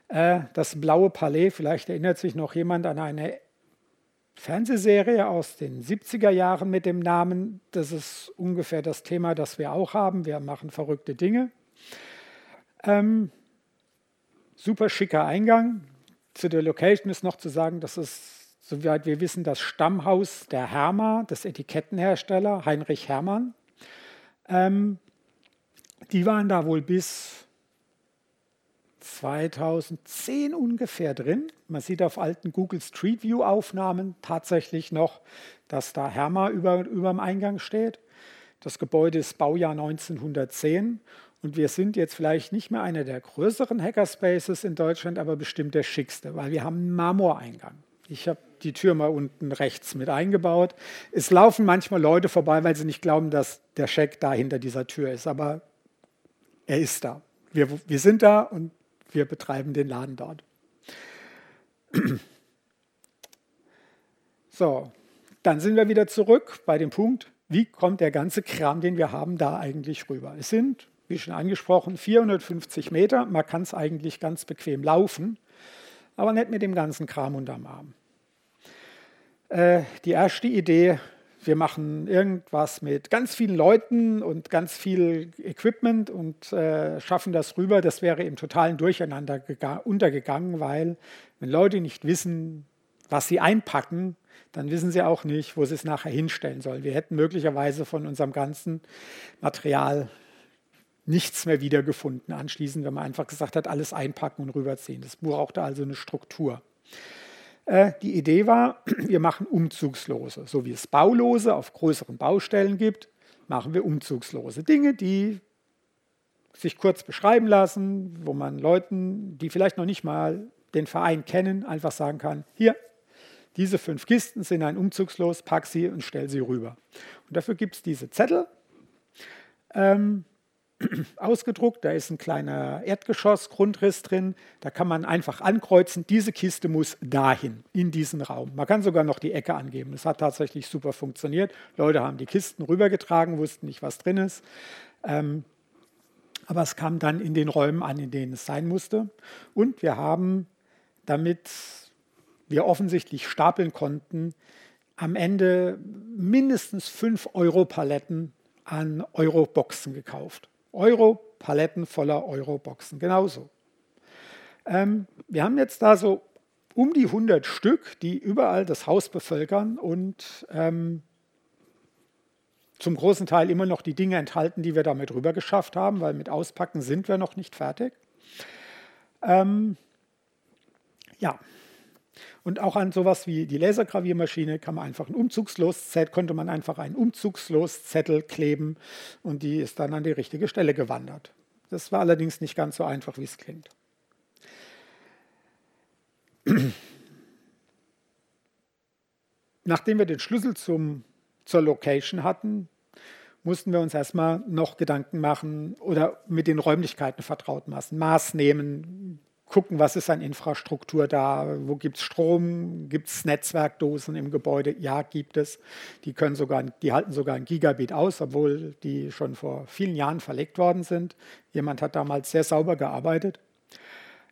Äh, das blaue Palais, vielleicht erinnert sich noch jemand an eine Fernsehserie aus den 70er Jahren mit dem Namen. Das ist ungefähr das Thema, das wir auch haben. Wir machen verrückte Dinge. Ähm, super schicker Eingang. Zu der Location ist noch zu sagen, dass es, soweit wir wissen, das Stammhaus der Herma, des Etikettenhersteller Heinrich Hermann. Ähm, die waren da wohl bis 2010 ungefähr drin. Man sieht auf alten Google Street View Aufnahmen tatsächlich noch, dass da Herma über, über dem Eingang steht. Das Gebäude ist Baujahr 1910 und wir sind jetzt vielleicht nicht mehr einer der größeren Hackerspaces in Deutschland, aber bestimmt der schickste, weil wir haben einen Marmoreingang. Ich habe die Tür mal unten rechts mit eingebaut. Es laufen manchmal Leute vorbei, weil sie nicht glauben, dass der Scheck da hinter dieser Tür ist, aber er ist da. Wir, wir sind da und wir betreiben den Laden dort. So, dann sind wir wieder zurück bei dem Punkt, wie kommt der ganze Kram, den wir haben, da eigentlich rüber. Es sind, wie schon angesprochen, 450 Meter. Man kann es eigentlich ganz bequem laufen, aber nicht mit dem ganzen Kram unterm Arm. Äh, die erste Idee wir machen irgendwas mit ganz vielen Leuten und ganz viel Equipment und äh, schaffen das rüber, das wäre im totalen Durcheinander untergegangen, weil wenn Leute nicht wissen, was sie einpacken, dann wissen sie auch nicht, wo sie es nachher hinstellen sollen. Wir hätten möglicherweise von unserem ganzen Material nichts mehr wiedergefunden anschließend, wenn man einfach gesagt hat, alles einpacken und rüberziehen. Das brauchte also eine Struktur. Äh, die Idee war, wir machen Umzugslose. So wie es Baulose auf größeren Baustellen gibt, machen wir Umzugslose. Dinge, die sich kurz beschreiben lassen, wo man Leuten, die vielleicht noch nicht mal den Verein kennen, einfach sagen kann, hier, diese fünf Kisten sind ein Umzugslos, pack sie und stell sie rüber. Und dafür gibt es diese Zettel. Ähm, ausgedruckt. Da ist ein kleiner Erdgeschossgrundriss drin. Da kann man einfach ankreuzen, diese Kiste muss dahin, in diesen Raum. Man kann sogar noch die Ecke angeben. Das hat tatsächlich super funktioniert. Leute haben die Kisten rübergetragen, wussten nicht, was drin ist. Ähm, aber es kam dann in den Räumen an, in denen es sein musste. Und wir haben, damit wir offensichtlich stapeln konnten, am Ende mindestens fünf Euro-Paletten an Euro-Boxen gekauft. Euro, Paletten voller Euro-Boxen, genauso. Ähm, wir haben jetzt da so um die 100 Stück, die überall das Haus bevölkern und ähm, zum großen Teil immer noch die Dinge enthalten, die wir damit rüber geschafft haben, weil mit Auspacken sind wir noch nicht fertig. Ähm, ja, und auch an sowas wie die Lasergraviermaschine kann man einfach ein Umzugslos-Zettel, konnte man einfach einen Umzugslos-Zettel kleben und die ist dann an die richtige Stelle gewandert. Das war allerdings nicht ganz so einfach, wie es klingt. Nachdem wir den Schlüssel zum, zur Location hatten, mussten wir uns erstmal noch Gedanken machen oder mit den Räumlichkeiten vertraut machen, Maß nehmen, gucken, was ist an Infrastruktur da, wo gibt es Strom, gibt es Netzwerkdosen im Gebäude? Ja, gibt es. Die, können sogar, die halten sogar ein Gigabit aus, obwohl die schon vor vielen Jahren verlegt worden sind. Jemand hat damals sehr sauber gearbeitet.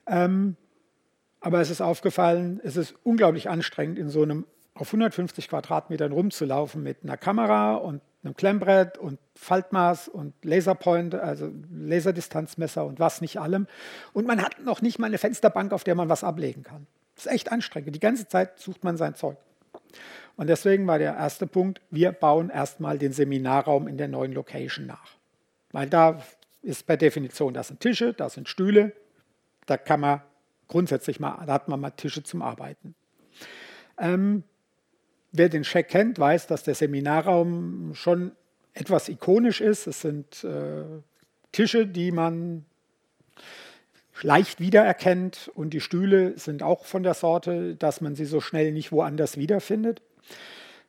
Ähm, aber es ist aufgefallen, es ist unglaublich anstrengend, in so einem auf 150 Quadratmetern rumzulaufen mit einer Kamera und einem Klemmbrett und Faltmaß und Laserpoint, also Laserdistanzmesser und was nicht allem. Und man hat noch nicht mal eine Fensterbank, auf der man was ablegen kann. Das ist echt anstrengend. Die ganze Zeit sucht man sein Zeug. Und deswegen war der erste Punkt, wir bauen erstmal den Seminarraum in der neuen Location nach. Weil da ist per Definition, das sind Tische, das sind Stühle, da kann man grundsätzlich mal, da hat man mal Tische zum Arbeiten. Ähm, Wer den Scheck kennt, weiß, dass der Seminarraum schon etwas ikonisch ist. Es sind äh, Tische, die man leicht wiedererkennt und die Stühle sind auch von der Sorte, dass man sie so schnell nicht woanders wiederfindet.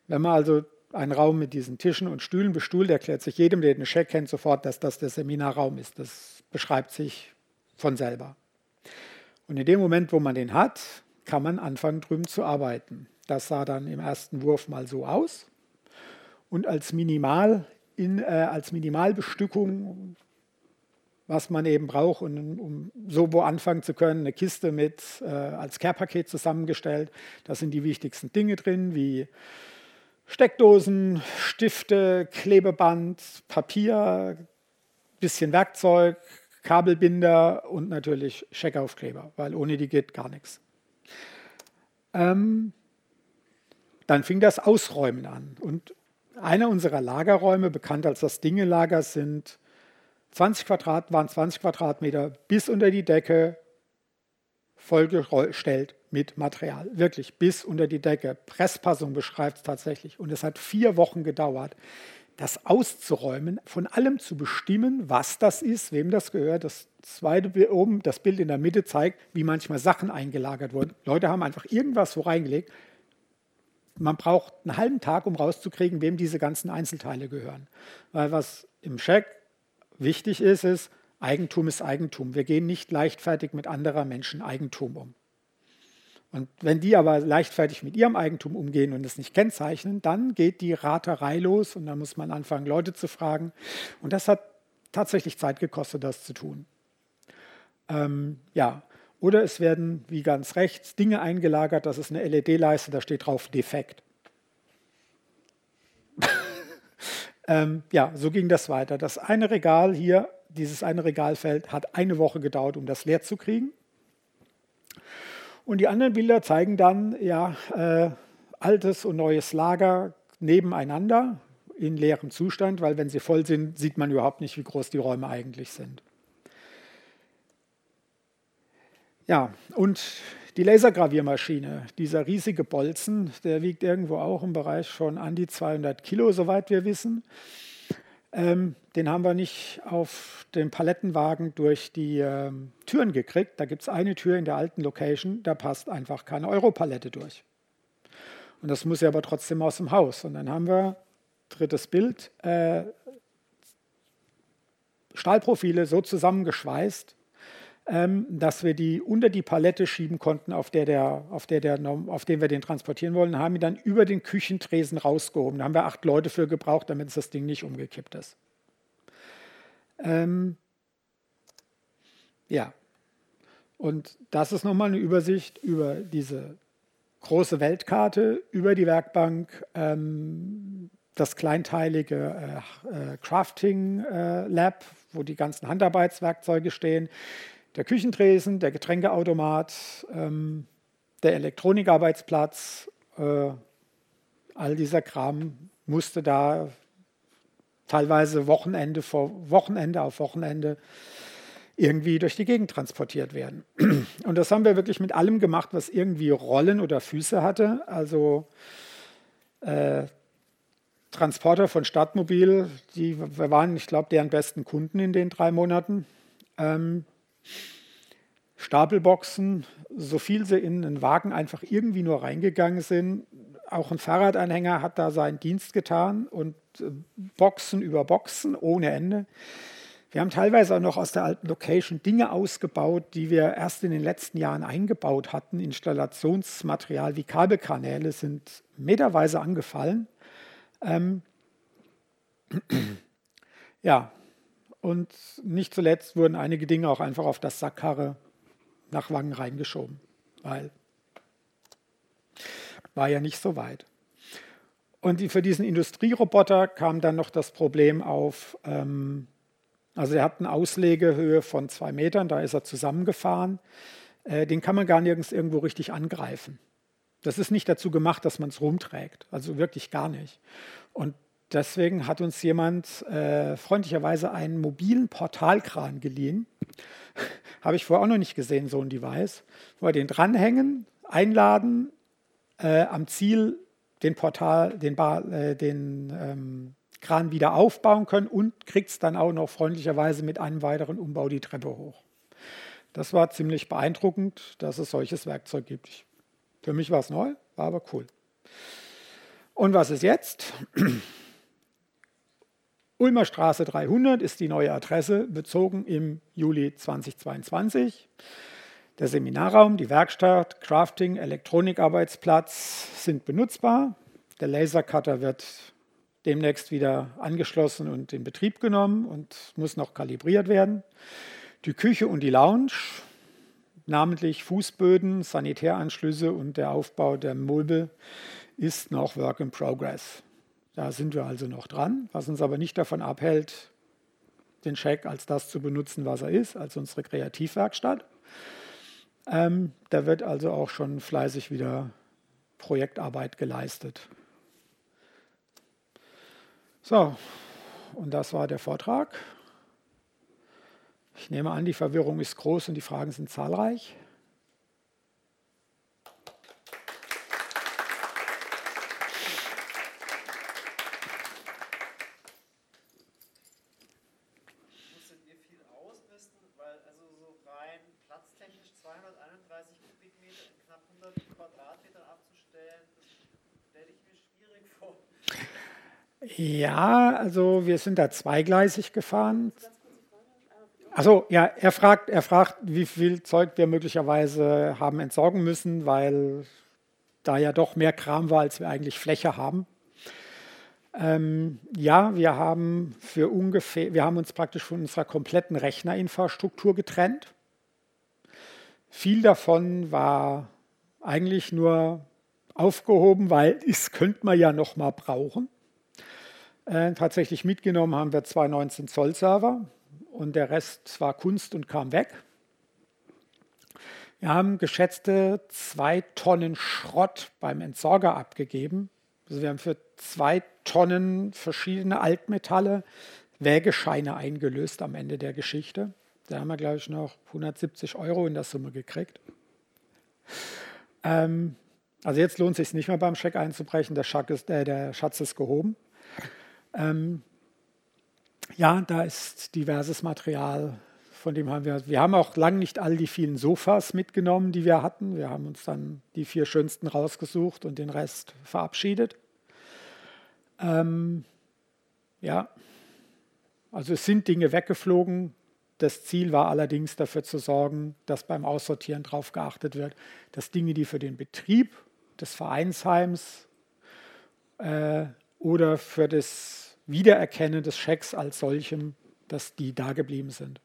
Wenn man also einen Raum mit diesen Tischen und Stühlen bestuhlt, erklärt sich jedem, der den Scheck kennt, sofort, dass das der Seminarraum ist. Das beschreibt sich von selber. Und in dem Moment, wo man den hat, kann man anfangen, drüben zu arbeiten. Das sah dann im ersten Wurf mal so aus. Und als, Minimal in, äh, als Minimalbestückung was man eben braucht, um, um so wo anfangen zu können. Eine Kiste mit äh, als Care-Paket zusammengestellt. Da sind die wichtigsten Dinge drin, wie Steckdosen, Stifte, Klebeband, Papier, bisschen Werkzeug, Kabelbinder und natürlich Checkaufkleber, weil ohne die geht gar nichts. Ähm, dann fing das Ausräumen an. Und einer unserer Lagerräume, bekannt als das Dingelager, sind 20 Quadrat, waren 20 Quadratmeter bis unter die Decke vollgestellt mit Material. Wirklich bis unter die Decke. Presspassung beschreibt es tatsächlich. Und es hat vier Wochen gedauert, das auszuräumen, von allem zu bestimmen, was das ist, wem das gehört. Das zweite oben, das Bild in der Mitte zeigt, wie manchmal Sachen eingelagert wurden. Leute haben einfach irgendwas wo reingelegt. Man braucht einen halben Tag, um rauszukriegen, wem diese ganzen Einzelteile gehören. Weil was im Scheck wichtig ist, ist, Eigentum ist Eigentum. Wir gehen nicht leichtfertig mit anderer Menschen Eigentum um. Und wenn die aber leichtfertig mit ihrem Eigentum umgehen und es nicht kennzeichnen, dann geht die Raterei los und dann muss man anfangen, Leute zu fragen. Und das hat tatsächlich Zeit gekostet, das zu tun. Ähm, ja, oder es werden, wie ganz rechts, Dinge eingelagert, das ist eine LED-Leiste, da steht drauf defekt. ähm, ja, so ging das weiter. Das eine Regal hier, dieses eine Regalfeld, hat eine Woche gedauert, um das leer zu kriegen. Und die anderen Bilder zeigen dann ja, äh, altes und neues Lager nebeneinander in leerem Zustand, weil wenn sie voll sind, sieht man überhaupt nicht, wie groß die Räume eigentlich sind. Ja, und die Lasergraviermaschine, dieser riesige Bolzen, der wiegt irgendwo auch im Bereich schon an die 200 Kilo, soweit wir wissen. Ähm, den haben wir nicht auf den Palettenwagen durch die ähm, Türen gekriegt. Da gibt es eine Tür in der alten Location, da passt einfach keine Europalette durch. Und das muss ja aber trotzdem aus dem Haus. Und dann haben wir, drittes Bild, äh, Stahlprofile so zusammengeschweißt, ähm, dass wir die unter die Palette schieben konnten, auf der, der, auf, der, der, auf dem wir den transportieren wollen, haben ihn dann über den Küchentresen rausgehoben. Da haben wir acht Leute für gebraucht, damit das Ding nicht umgekippt ist. Ähm, ja, und das ist nochmal eine Übersicht über diese große Weltkarte, über die Werkbank, ähm, das kleinteilige äh, äh, Crafting äh, Lab, wo die ganzen Handarbeitswerkzeuge stehen, der Küchentresen, der Getränkeautomat, ähm, der Elektronikarbeitsplatz, äh, all dieser Kram musste da teilweise Wochenende vor Wochenende auf Wochenende irgendwie durch die Gegend transportiert werden. Und das haben wir wirklich mit allem gemacht, was irgendwie Rollen oder Füße hatte. Also äh, Transporter von Stadtmobil, die wir waren, ich glaube, deren besten Kunden in den drei Monaten. Ähm, Stapelboxen, so viel sie in einen Wagen einfach irgendwie nur reingegangen sind. Auch ein Fahrradanhänger hat da seinen Dienst getan und äh, Boxen über Boxen ohne Ende. Wir haben teilweise auch noch aus der alten Location Dinge ausgebaut, die wir erst in den letzten Jahren eingebaut hatten. Installationsmaterial wie Kabelkanäle sind meterweise angefallen. Ähm ja, und nicht zuletzt wurden einige Dinge auch einfach auf das Sackkarre nach Wangen reingeschoben, weil war ja nicht so weit. Und für diesen Industrieroboter kam dann noch das Problem auf, ähm, also er hat eine Auslegehöhe von zwei Metern, da ist er zusammengefahren. Äh, den kann man gar nirgends irgendwo richtig angreifen. Das ist nicht dazu gemacht, dass man es rumträgt, also wirklich gar nicht. Und deswegen hat uns jemand äh, freundlicherweise einen mobilen Portalkran geliehen. Habe ich vorher auch noch nicht gesehen, so ein Device, wo wir den dranhängen, einladen, äh, am Ziel den Portal, den, Bar, äh, den ähm, Kran wieder aufbauen können und kriegt es dann auch noch freundlicherweise mit einem weiteren Umbau die Treppe hoch. Das war ziemlich beeindruckend, dass es solches Werkzeug gibt. Für mich war es neu, war aber cool. Und was ist jetzt? Ulmer Straße 300 ist die neue Adresse, bezogen im Juli 2022. Der Seminarraum, die Werkstatt, Crafting, Elektronikarbeitsplatz sind benutzbar. Der Lasercutter wird demnächst wieder angeschlossen und in Betrieb genommen und muss noch kalibriert werden. Die Küche und die Lounge, namentlich Fußböden, Sanitäranschlüsse und der Aufbau der Möbel, ist noch Work in Progress. Da sind wir also noch dran, was uns aber nicht davon abhält, den Check als das zu benutzen, was er ist, als unsere Kreativwerkstatt. Ähm, da wird also auch schon fleißig wieder Projektarbeit geleistet. So, und das war der Vortrag. Ich nehme an, die Verwirrung ist groß und die Fragen sind zahlreich. Ja, also wir sind da zweigleisig gefahren. Also ja, er fragt, er fragt, wie viel Zeug wir möglicherweise haben entsorgen müssen, weil da ja doch mehr Kram war, als wir eigentlich Fläche haben. Ähm, ja, wir haben für ungefähr, wir haben uns praktisch von unserer kompletten Rechnerinfrastruktur getrennt. Viel davon war eigentlich nur aufgehoben, weil es könnte man ja noch mal brauchen. Äh, tatsächlich mitgenommen haben wir zwei 19 Zoll Server und der Rest war Kunst und kam weg. Wir haben geschätzte zwei Tonnen Schrott beim Entsorger abgegeben. Also wir haben für zwei Tonnen verschiedene Altmetalle Wägescheine eingelöst am Ende der Geschichte. Da haben wir, glaube ich, noch 170 Euro in der Summe gekriegt. Ähm, also jetzt lohnt es sich nicht mehr beim Scheck einzubrechen, der, ist, äh, der Schatz ist gehoben. Ähm, ja, da ist diverses Material, von dem haben wir, wir haben auch lang nicht all die vielen Sofas mitgenommen, die wir hatten. Wir haben uns dann die vier schönsten rausgesucht und den Rest verabschiedet. Ähm, ja, also es sind Dinge weggeflogen. Das Ziel war allerdings dafür zu sorgen, dass beim Aussortieren darauf geachtet wird, dass Dinge, die für den Betrieb des Vereinsheims äh, oder für das Wiedererkennen des Schecks als solchem, dass die da geblieben sind.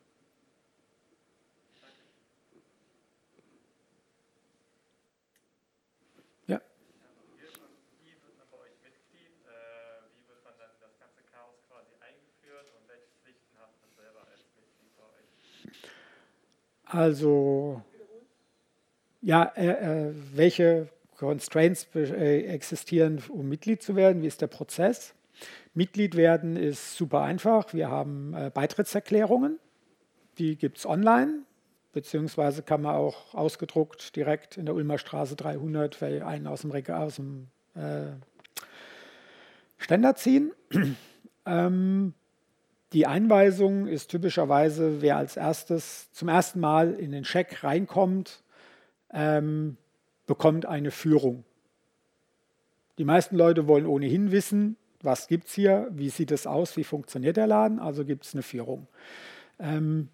Ja. Also, ja, äh, äh, welche Constraints äh, existieren, um Mitglied zu werden? Wie ist der Prozess? Mitglied werden ist super einfach. Wir haben äh, Beitrittserklärungen, die gibt es online, beziehungsweise kann man auch ausgedruckt direkt in der Ulmer Straße 300 für einen aus dem, Regal, aus dem äh, Ständer ziehen. ähm, die Einweisung ist typischerweise, wer als erstes zum ersten Mal in den Scheck reinkommt, ähm, bekommt eine Führung. Die meisten Leute wollen ohnehin wissen, was gibt es hier, wie sieht es aus, wie funktioniert der Laden, also gibt es eine Führung. Ähm,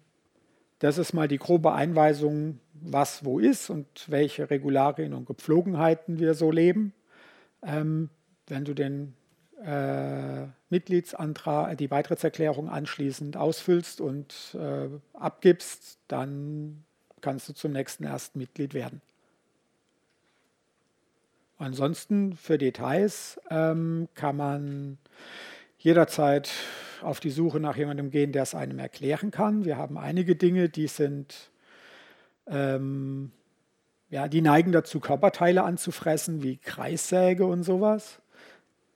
das ist mal die grobe Einweisung, was wo ist und welche Regularien und Gepflogenheiten wir so leben. Ähm, wenn du den äh, Mitgliedsantrag, die Beitrittserklärung anschließend ausfüllst und äh, abgibst, dann kannst du zum nächsten ersten Mitglied werden. Ansonsten für Details ähm, kann man jederzeit auf die Suche nach jemandem gehen, der es einem erklären kann. Wir haben einige Dinge, die sind, ähm, ja, die neigen dazu, Körperteile anzufressen, wie Kreissäge und sowas.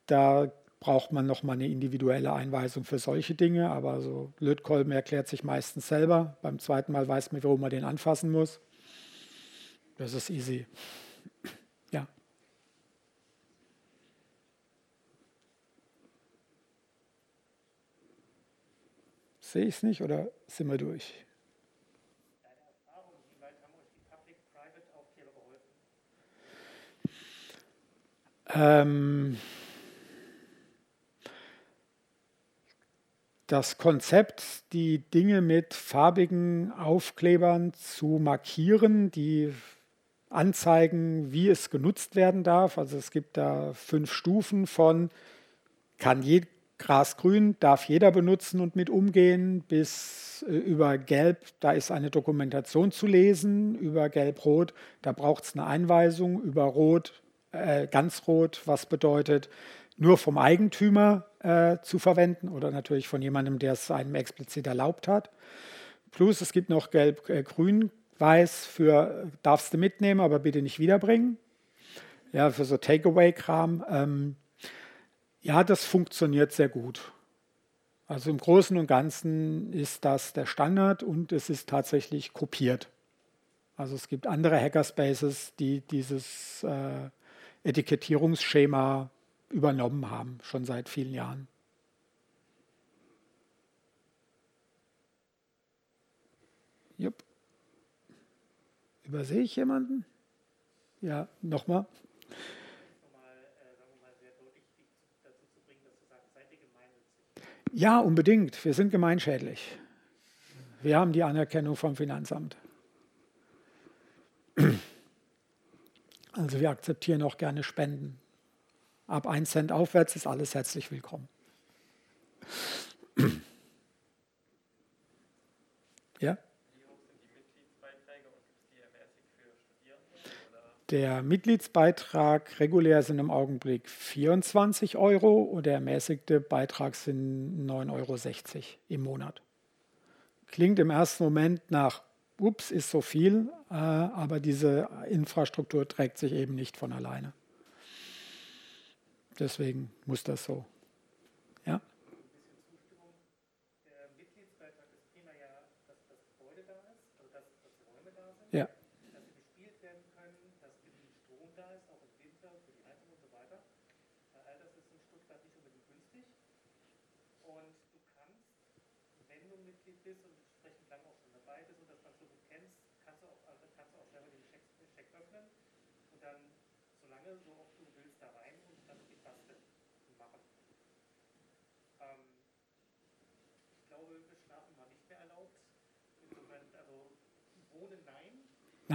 Da braucht man nochmal eine individuelle Einweisung für solche Dinge, aber so Lötkolben erklärt sich meistens selber. Beim zweiten Mal weiß man, wo man den anfassen muss. Das ist easy. Sehe ich es nicht oder sind wir durch? Ähm, das Konzept, die Dinge mit farbigen Aufklebern zu markieren, die anzeigen, wie es genutzt werden darf. Also es gibt da fünf Stufen von kann je, Grasgrün darf jeder benutzen und mit umgehen, bis äh, über Gelb, da ist eine Dokumentation zu lesen, über Gelb-Rot, da braucht es eine Einweisung, über Rot, äh, ganz Rot, was bedeutet, nur vom Eigentümer äh, zu verwenden oder natürlich von jemandem, der es einem explizit erlaubt hat. Plus es gibt noch Gelb, äh, Weiß für darfst du mitnehmen, aber bitte nicht wiederbringen. Ja, für so Takeaway-Kram. Ähm, ja, das funktioniert sehr gut. Also im Großen und Ganzen ist das der Standard und es ist tatsächlich kopiert. Also es gibt andere Hackerspaces, die dieses äh, Etikettierungsschema übernommen haben, schon seit vielen Jahren. Jupp. Übersehe ich jemanden? Ja, nochmal. Ja, unbedingt. Wir sind gemeinschädlich. Wir haben die Anerkennung vom Finanzamt. Also wir akzeptieren auch gerne Spenden. Ab 1 Cent aufwärts ist alles herzlich willkommen. Ja? Der Mitgliedsbeitrag regulär sind im Augenblick 24 Euro und der ermäßigte Beitrag sind 9,60 Euro im Monat. Klingt im ersten Moment nach, ups, ist so viel, äh, aber diese Infrastruktur trägt sich eben nicht von alleine. Deswegen muss das so. Ja? Ja.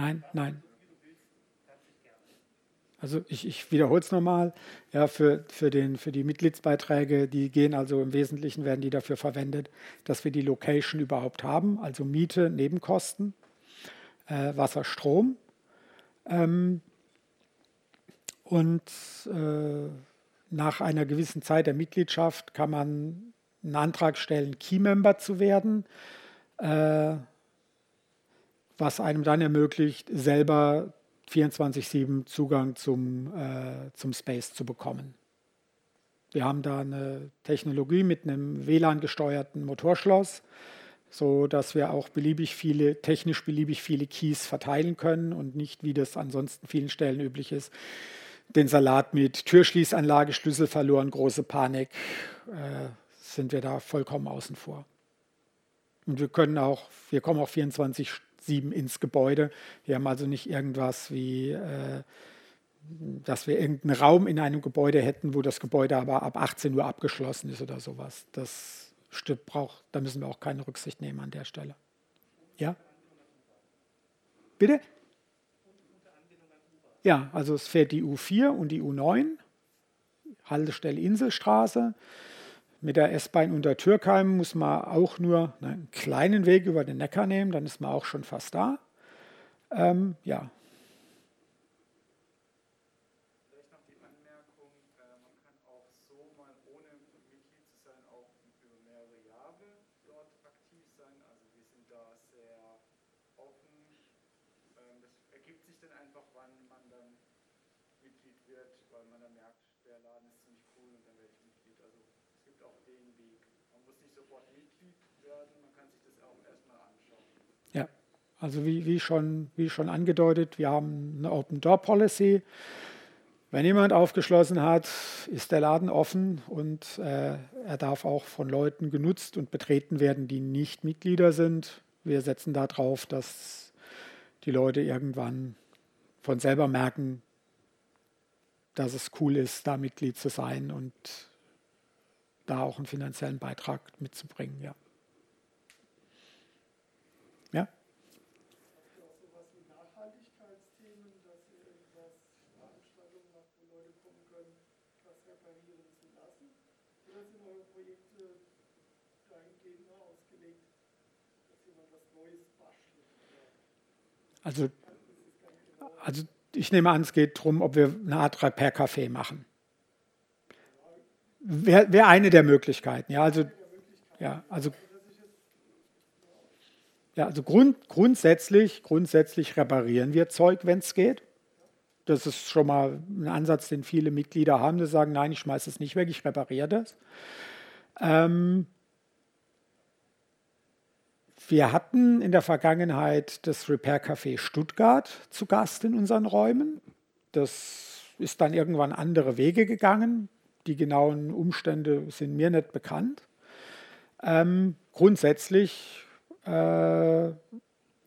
Nein, nein. Also ich, ich wiederhole es nochmal. Ja, für, für, den, für die Mitgliedsbeiträge, die gehen also im Wesentlichen, werden die dafür verwendet, dass wir die Location überhaupt haben, also Miete, Nebenkosten, äh, Wasser, Strom. Ähm, und äh, nach einer gewissen Zeit der Mitgliedschaft kann man einen Antrag stellen, Key-Member zu werden. Äh, was einem dann ermöglicht, selber 24-7 Zugang zum, äh, zum Space zu bekommen. Wir haben da eine Technologie mit einem WLAN-gesteuerten Motorschloss, so dass wir auch beliebig viele, technisch beliebig viele Keys verteilen können und nicht, wie das ansonsten vielen Stellen üblich ist, den Salat mit Türschließanlage, Schlüssel verloren, große Panik, äh, sind wir da vollkommen außen vor. Und wir können auch, wir kommen auch 24 sieben ins Gebäude. Wir haben also nicht irgendwas wie, äh, dass wir irgendeinen Raum in einem Gebäude hätten, wo das Gebäude aber ab 18 Uhr abgeschlossen ist oder sowas. Das braucht, da müssen wir auch keine Rücksicht nehmen an der Stelle. Ja? Bitte? Ja, also es fährt die U4 und die U9, Haltestelle Inselstraße. Mit der S-Bahn unter Türkheim muss man auch nur einen kleinen Weg über den Neckar nehmen, dann ist man auch schon fast da. Ähm, ja, Also wie, wie, schon, wie schon angedeutet, wir haben eine Open Door Policy. Wenn jemand aufgeschlossen hat, ist der Laden offen und äh, er darf auch von Leuten genutzt und betreten werden, die nicht Mitglieder sind. Wir setzen darauf, dass die Leute irgendwann von selber merken, dass es cool ist, da Mitglied zu sein und da auch einen finanziellen Beitrag mitzubringen. Ja. Also, also ich nehme an, es geht darum, ob wir eine Art Repair-Café machen. Wäre wär eine der Möglichkeiten. Ja, also, ja, also, ja, also grund, grundsätzlich, grundsätzlich reparieren wir Zeug, wenn es geht. Das ist schon mal ein Ansatz, den viele Mitglieder haben, die sagen, nein, ich schmeiße es nicht weg, ich repariere das. Ähm, wir hatten in der Vergangenheit das Repair Café Stuttgart zu Gast in unseren Räumen. Das ist dann irgendwann andere Wege gegangen. Die genauen Umstände sind mir nicht bekannt. Ähm, grundsätzlich äh,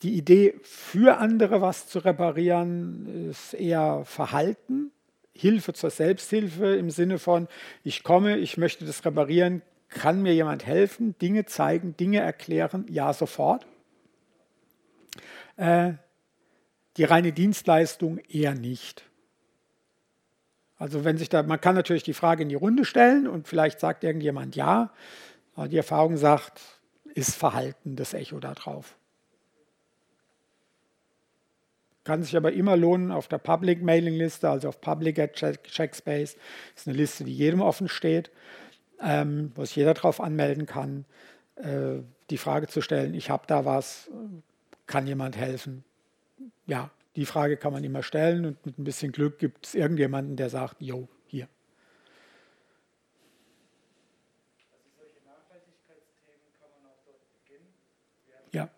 die Idee, für andere was zu reparieren, ist eher Verhalten, Hilfe zur Selbsthilfe im Sinne von, ich komme, ich möchte das reparieren, kann mir jemand helfen, Dinge zeigen, Dinge erklären? Ja, sofort. Äh, die reine Dienstleistung eher nicht. Also wenn sich da, man kann natürlich die Frage in die Runde stellen und vielleicht sagt irgendjemand ja, aber die Erfahrung sagt, ist Verhalten das Echo da drauf. Kann sich aber immer lohnen auf der Public Mailing Liste, also auf Public at Checkspace, ist eine Liste, die jedem offen steht ähm, wo sich jeder darauf anmelden kann, äh, die Frage zu stellen, ich habe da was, kann jemand helfen? Ja, die Frage kann man immer stellen und mit ein bisschen Glück gibt es irgendjemanden, der sagt, jo, hier. Ja.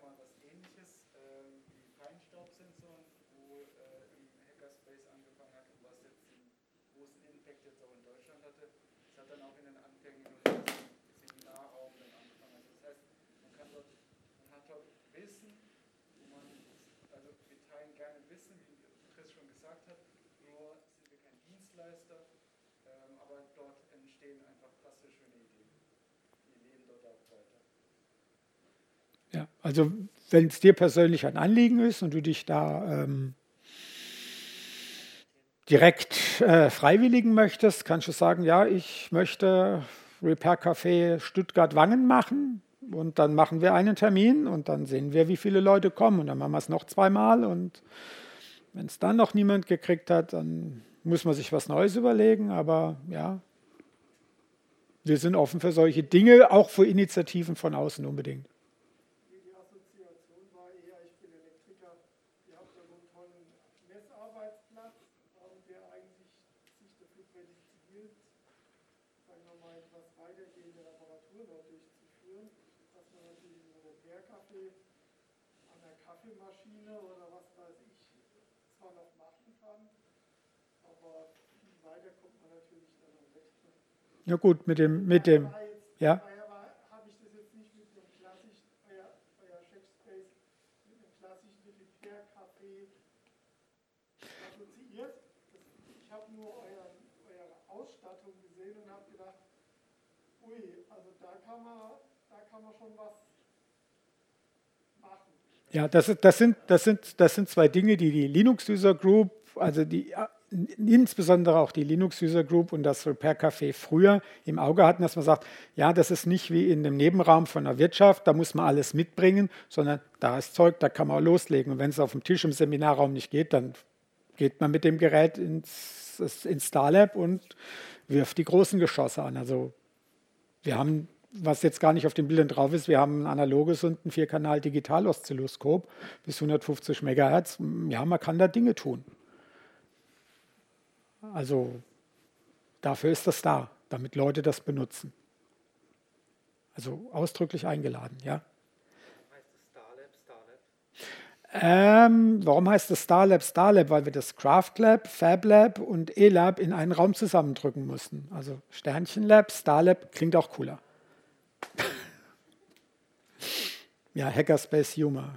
Ja, also wenn es dir persönlich ein Anliegen ist und du dich da ähm, direkt äh, freiwilligen möchtest, kannst du sagen, ja, ich möchte Repair Café Stuttgart-Wangen machen und dann machen wir einen Termin und dann sehen wir, wie viele Leute kommen und dann machen wir es noch zweimal und wenn es dann noch niemand gekriegt hat, dann muss man sich was Neues überlegen, aber ja, wir sind offen für solche Dinge, auch für Initiativen von außen unbedingt. Ja gut, mit dem, mit dem, ja. Ich habe nur euer, eure Ausstattung gesehen und habe gedacht, ui, da kann man, da kann man schon was machen. Ja, das, das, sind, das, sind, das sind zwei Dinge, die die Linux User Group, also die insbesondere auch die Linux User Group und das Repair Café früher im Auge hatten, dass man sagt, ja, das ist nicht wie in dem Nebenraum von der Wirtschaft, da muss man alles mitbringen, sondern da ist Zeug, da kann man loslegen. Und wenn es auf dem Tisch im Seminarraum nicht geht, dann geht man mit dem Gerät ins, ins Starlab und wirft die großen Geschosse an. Also wir haben, was jetzt gar nicht auf den Bildern drauf ist, wir haben ein analoges und ein Vierkanal Digital-Oszilloskop bis 150 Megahertz. Ja, man kann da Dinge tun. Also dafür ist das da, damit Leute das benutzen. Also ausdrücklich eingeladen, ja. Ähm, warum heißt es Starlab Starlab? Weil wir das Craft Lab, Fab Lab und E-Lab in einen Raum zusammendrücken mussten. Also Sternchen Lab, Starlab klingt auch cooler. ja, Hackerspace Humor.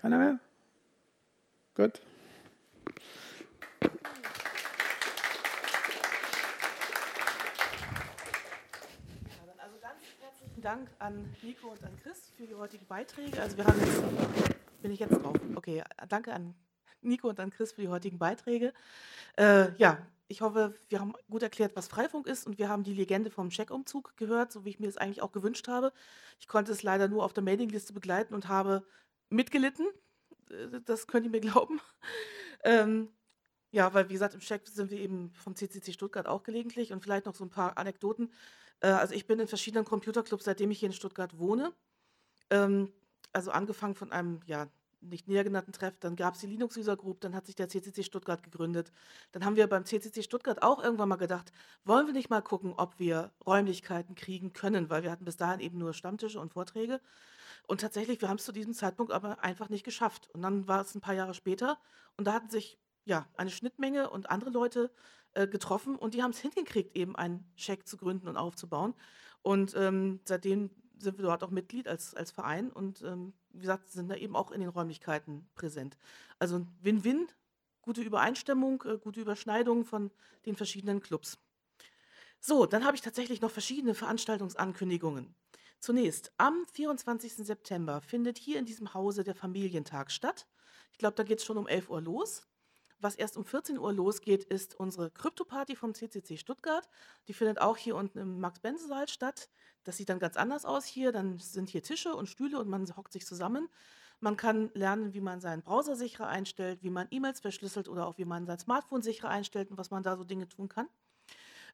Keiner mehr? Gut. Also ganz herzlichen Dank an Nico und an Chris für die heutigen Beiträge. Also wir haben jetzt, bin ich jetzt drauf? Okay, danke an Nico und an Chris für die heutigen Beiträge. Äh, ja, ich hoffe, wir haben gut erklärt, was Freifunk ist und wir haben die Legende vom Checkumzug gehört, so wie ich mir es eigentlich auch gewünscht habe. Ich konnte es leider nur auf der Mailingliste begleiten und habe mitgelitten. Äh, das könnt ihr mir glauben. Ähm, ja, weil wie gesagt, im Check sind wir eben vom CCC Stuttgart auch gelegentlich und vielleicht noch so ein paar Anekdoten. Äh, also ich bin in verschiedenen Computerclubs, seitdem ich hier in Stuttgart wohne. Ähm, also angefangen von einem, ja, nicht näher genannten Treff, dann gab es die Linux User Group, dann hat sich der CCC Stuttgart gegründet. Dann haben wir beim CCC Stuttgart auch irgendwann mal gedacht, wollen wir nicht mal gucken, ob wir Räumlichkeiten kriegen können, weil wir hatten bis dahin eben nur Stammtische und Vorträge. Und tatsächlich, wir haben es zu diesem Zeitpunkt aber einfach nicht geschafft. Und dann war es ein paar Jahre später und da hatten sich ja eine Schnittmenge und andere Leute äh, getroffen und die haben es hingekriegt, eben einen Check zu gründen und aufzubauen. Und ähm, seitdem sind wir dort auch Mitglied als, als Verein und ähm, wie gesagt, sind da eben auch in den Räumlichkeiten präsent. Also Win-Win, gute Übereinstimmung, äh, gute Überschneidung von den verschiedenen Clubs. So, dann habe ich tatsächlich noch verschiedene Veranstaltungsankündigungen. Zunächst, am 24. September findet hier in diesem Hause der Familientag statt. Ich glaube, da geht es schon um 11 Uhr los. Was erst um 14 Uhr losgeht, ist unsere Krypto-Party vom CCC Stuttgart. Die findet auch hier unten im Max-Bense-Saal statt. Das sieht dann ganz anders aus hier. Dann sind hier Tische und Stühle und man hockt sich zusammen. Man kann lernen, wie man seinen Browser sicherer einstellt, wie man E-Mails verschlüsselt oder auch wie man sein Smartphone sicherer einstellt und was man da so Dinge tun kann.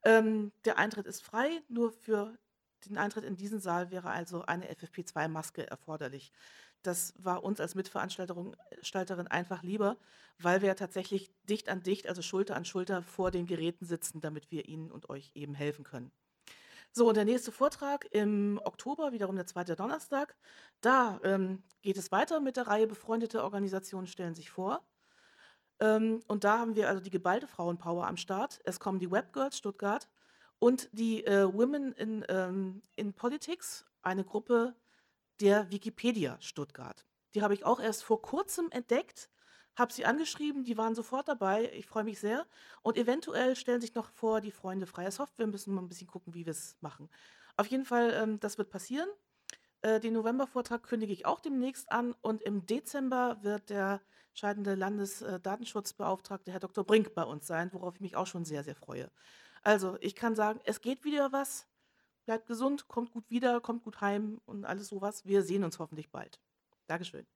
Ähm, der Eintritt ist frei, nur für den Eintritt in diesen Saal wäre also eine FFP2-Maske erforderlich. Das war uns als Mitveranstalterin einfach lieber, weil wir tatsächlich dicht an dicht, also Schulter an Schulter vor den Geräten sitzen, damit wir Ihnen und euch eben helfen können. So, und der nächste Vortrag im Oktober, wiederum der zweite Donnerstag. Da ähm, geht es weiter mit der Reihe Befreundete Organisationen stellen sich vor. Ähm, und da haben wir also die geballte Frauenpower am Start. Es kommen die Webgirls Stuttgart und die äh, Women in, ähm, in Politics, eine Gruppe der Wikipedia Stuttgart. Die habe ich auch erst vor kurzem entdeckt, habe sie angeschrieben, die waren sofort dabei. Ich freue mich sehr. Und eventuell stellen sich noch vor die Freunde Freier Software, müssen mal ein bisschen gucken, wie wir es machen. Auf jeden Fall, ähm, das wird passieren. Äh, den November-Vortrag kündige ich auch demnächst an und im Dezember wird der scheidende Landesdatenschutzbeauftragte Herr Dr. Brink bei uns sein, worauf ich mich auch schon sehr, sehr freue. Also, ich kann sagen, es geht wieder was. Bleibt gesund, kommt gut wieder, kommt gut heim und alles sowas. Wir sehen uns hoffentlich bald. Dankeschön.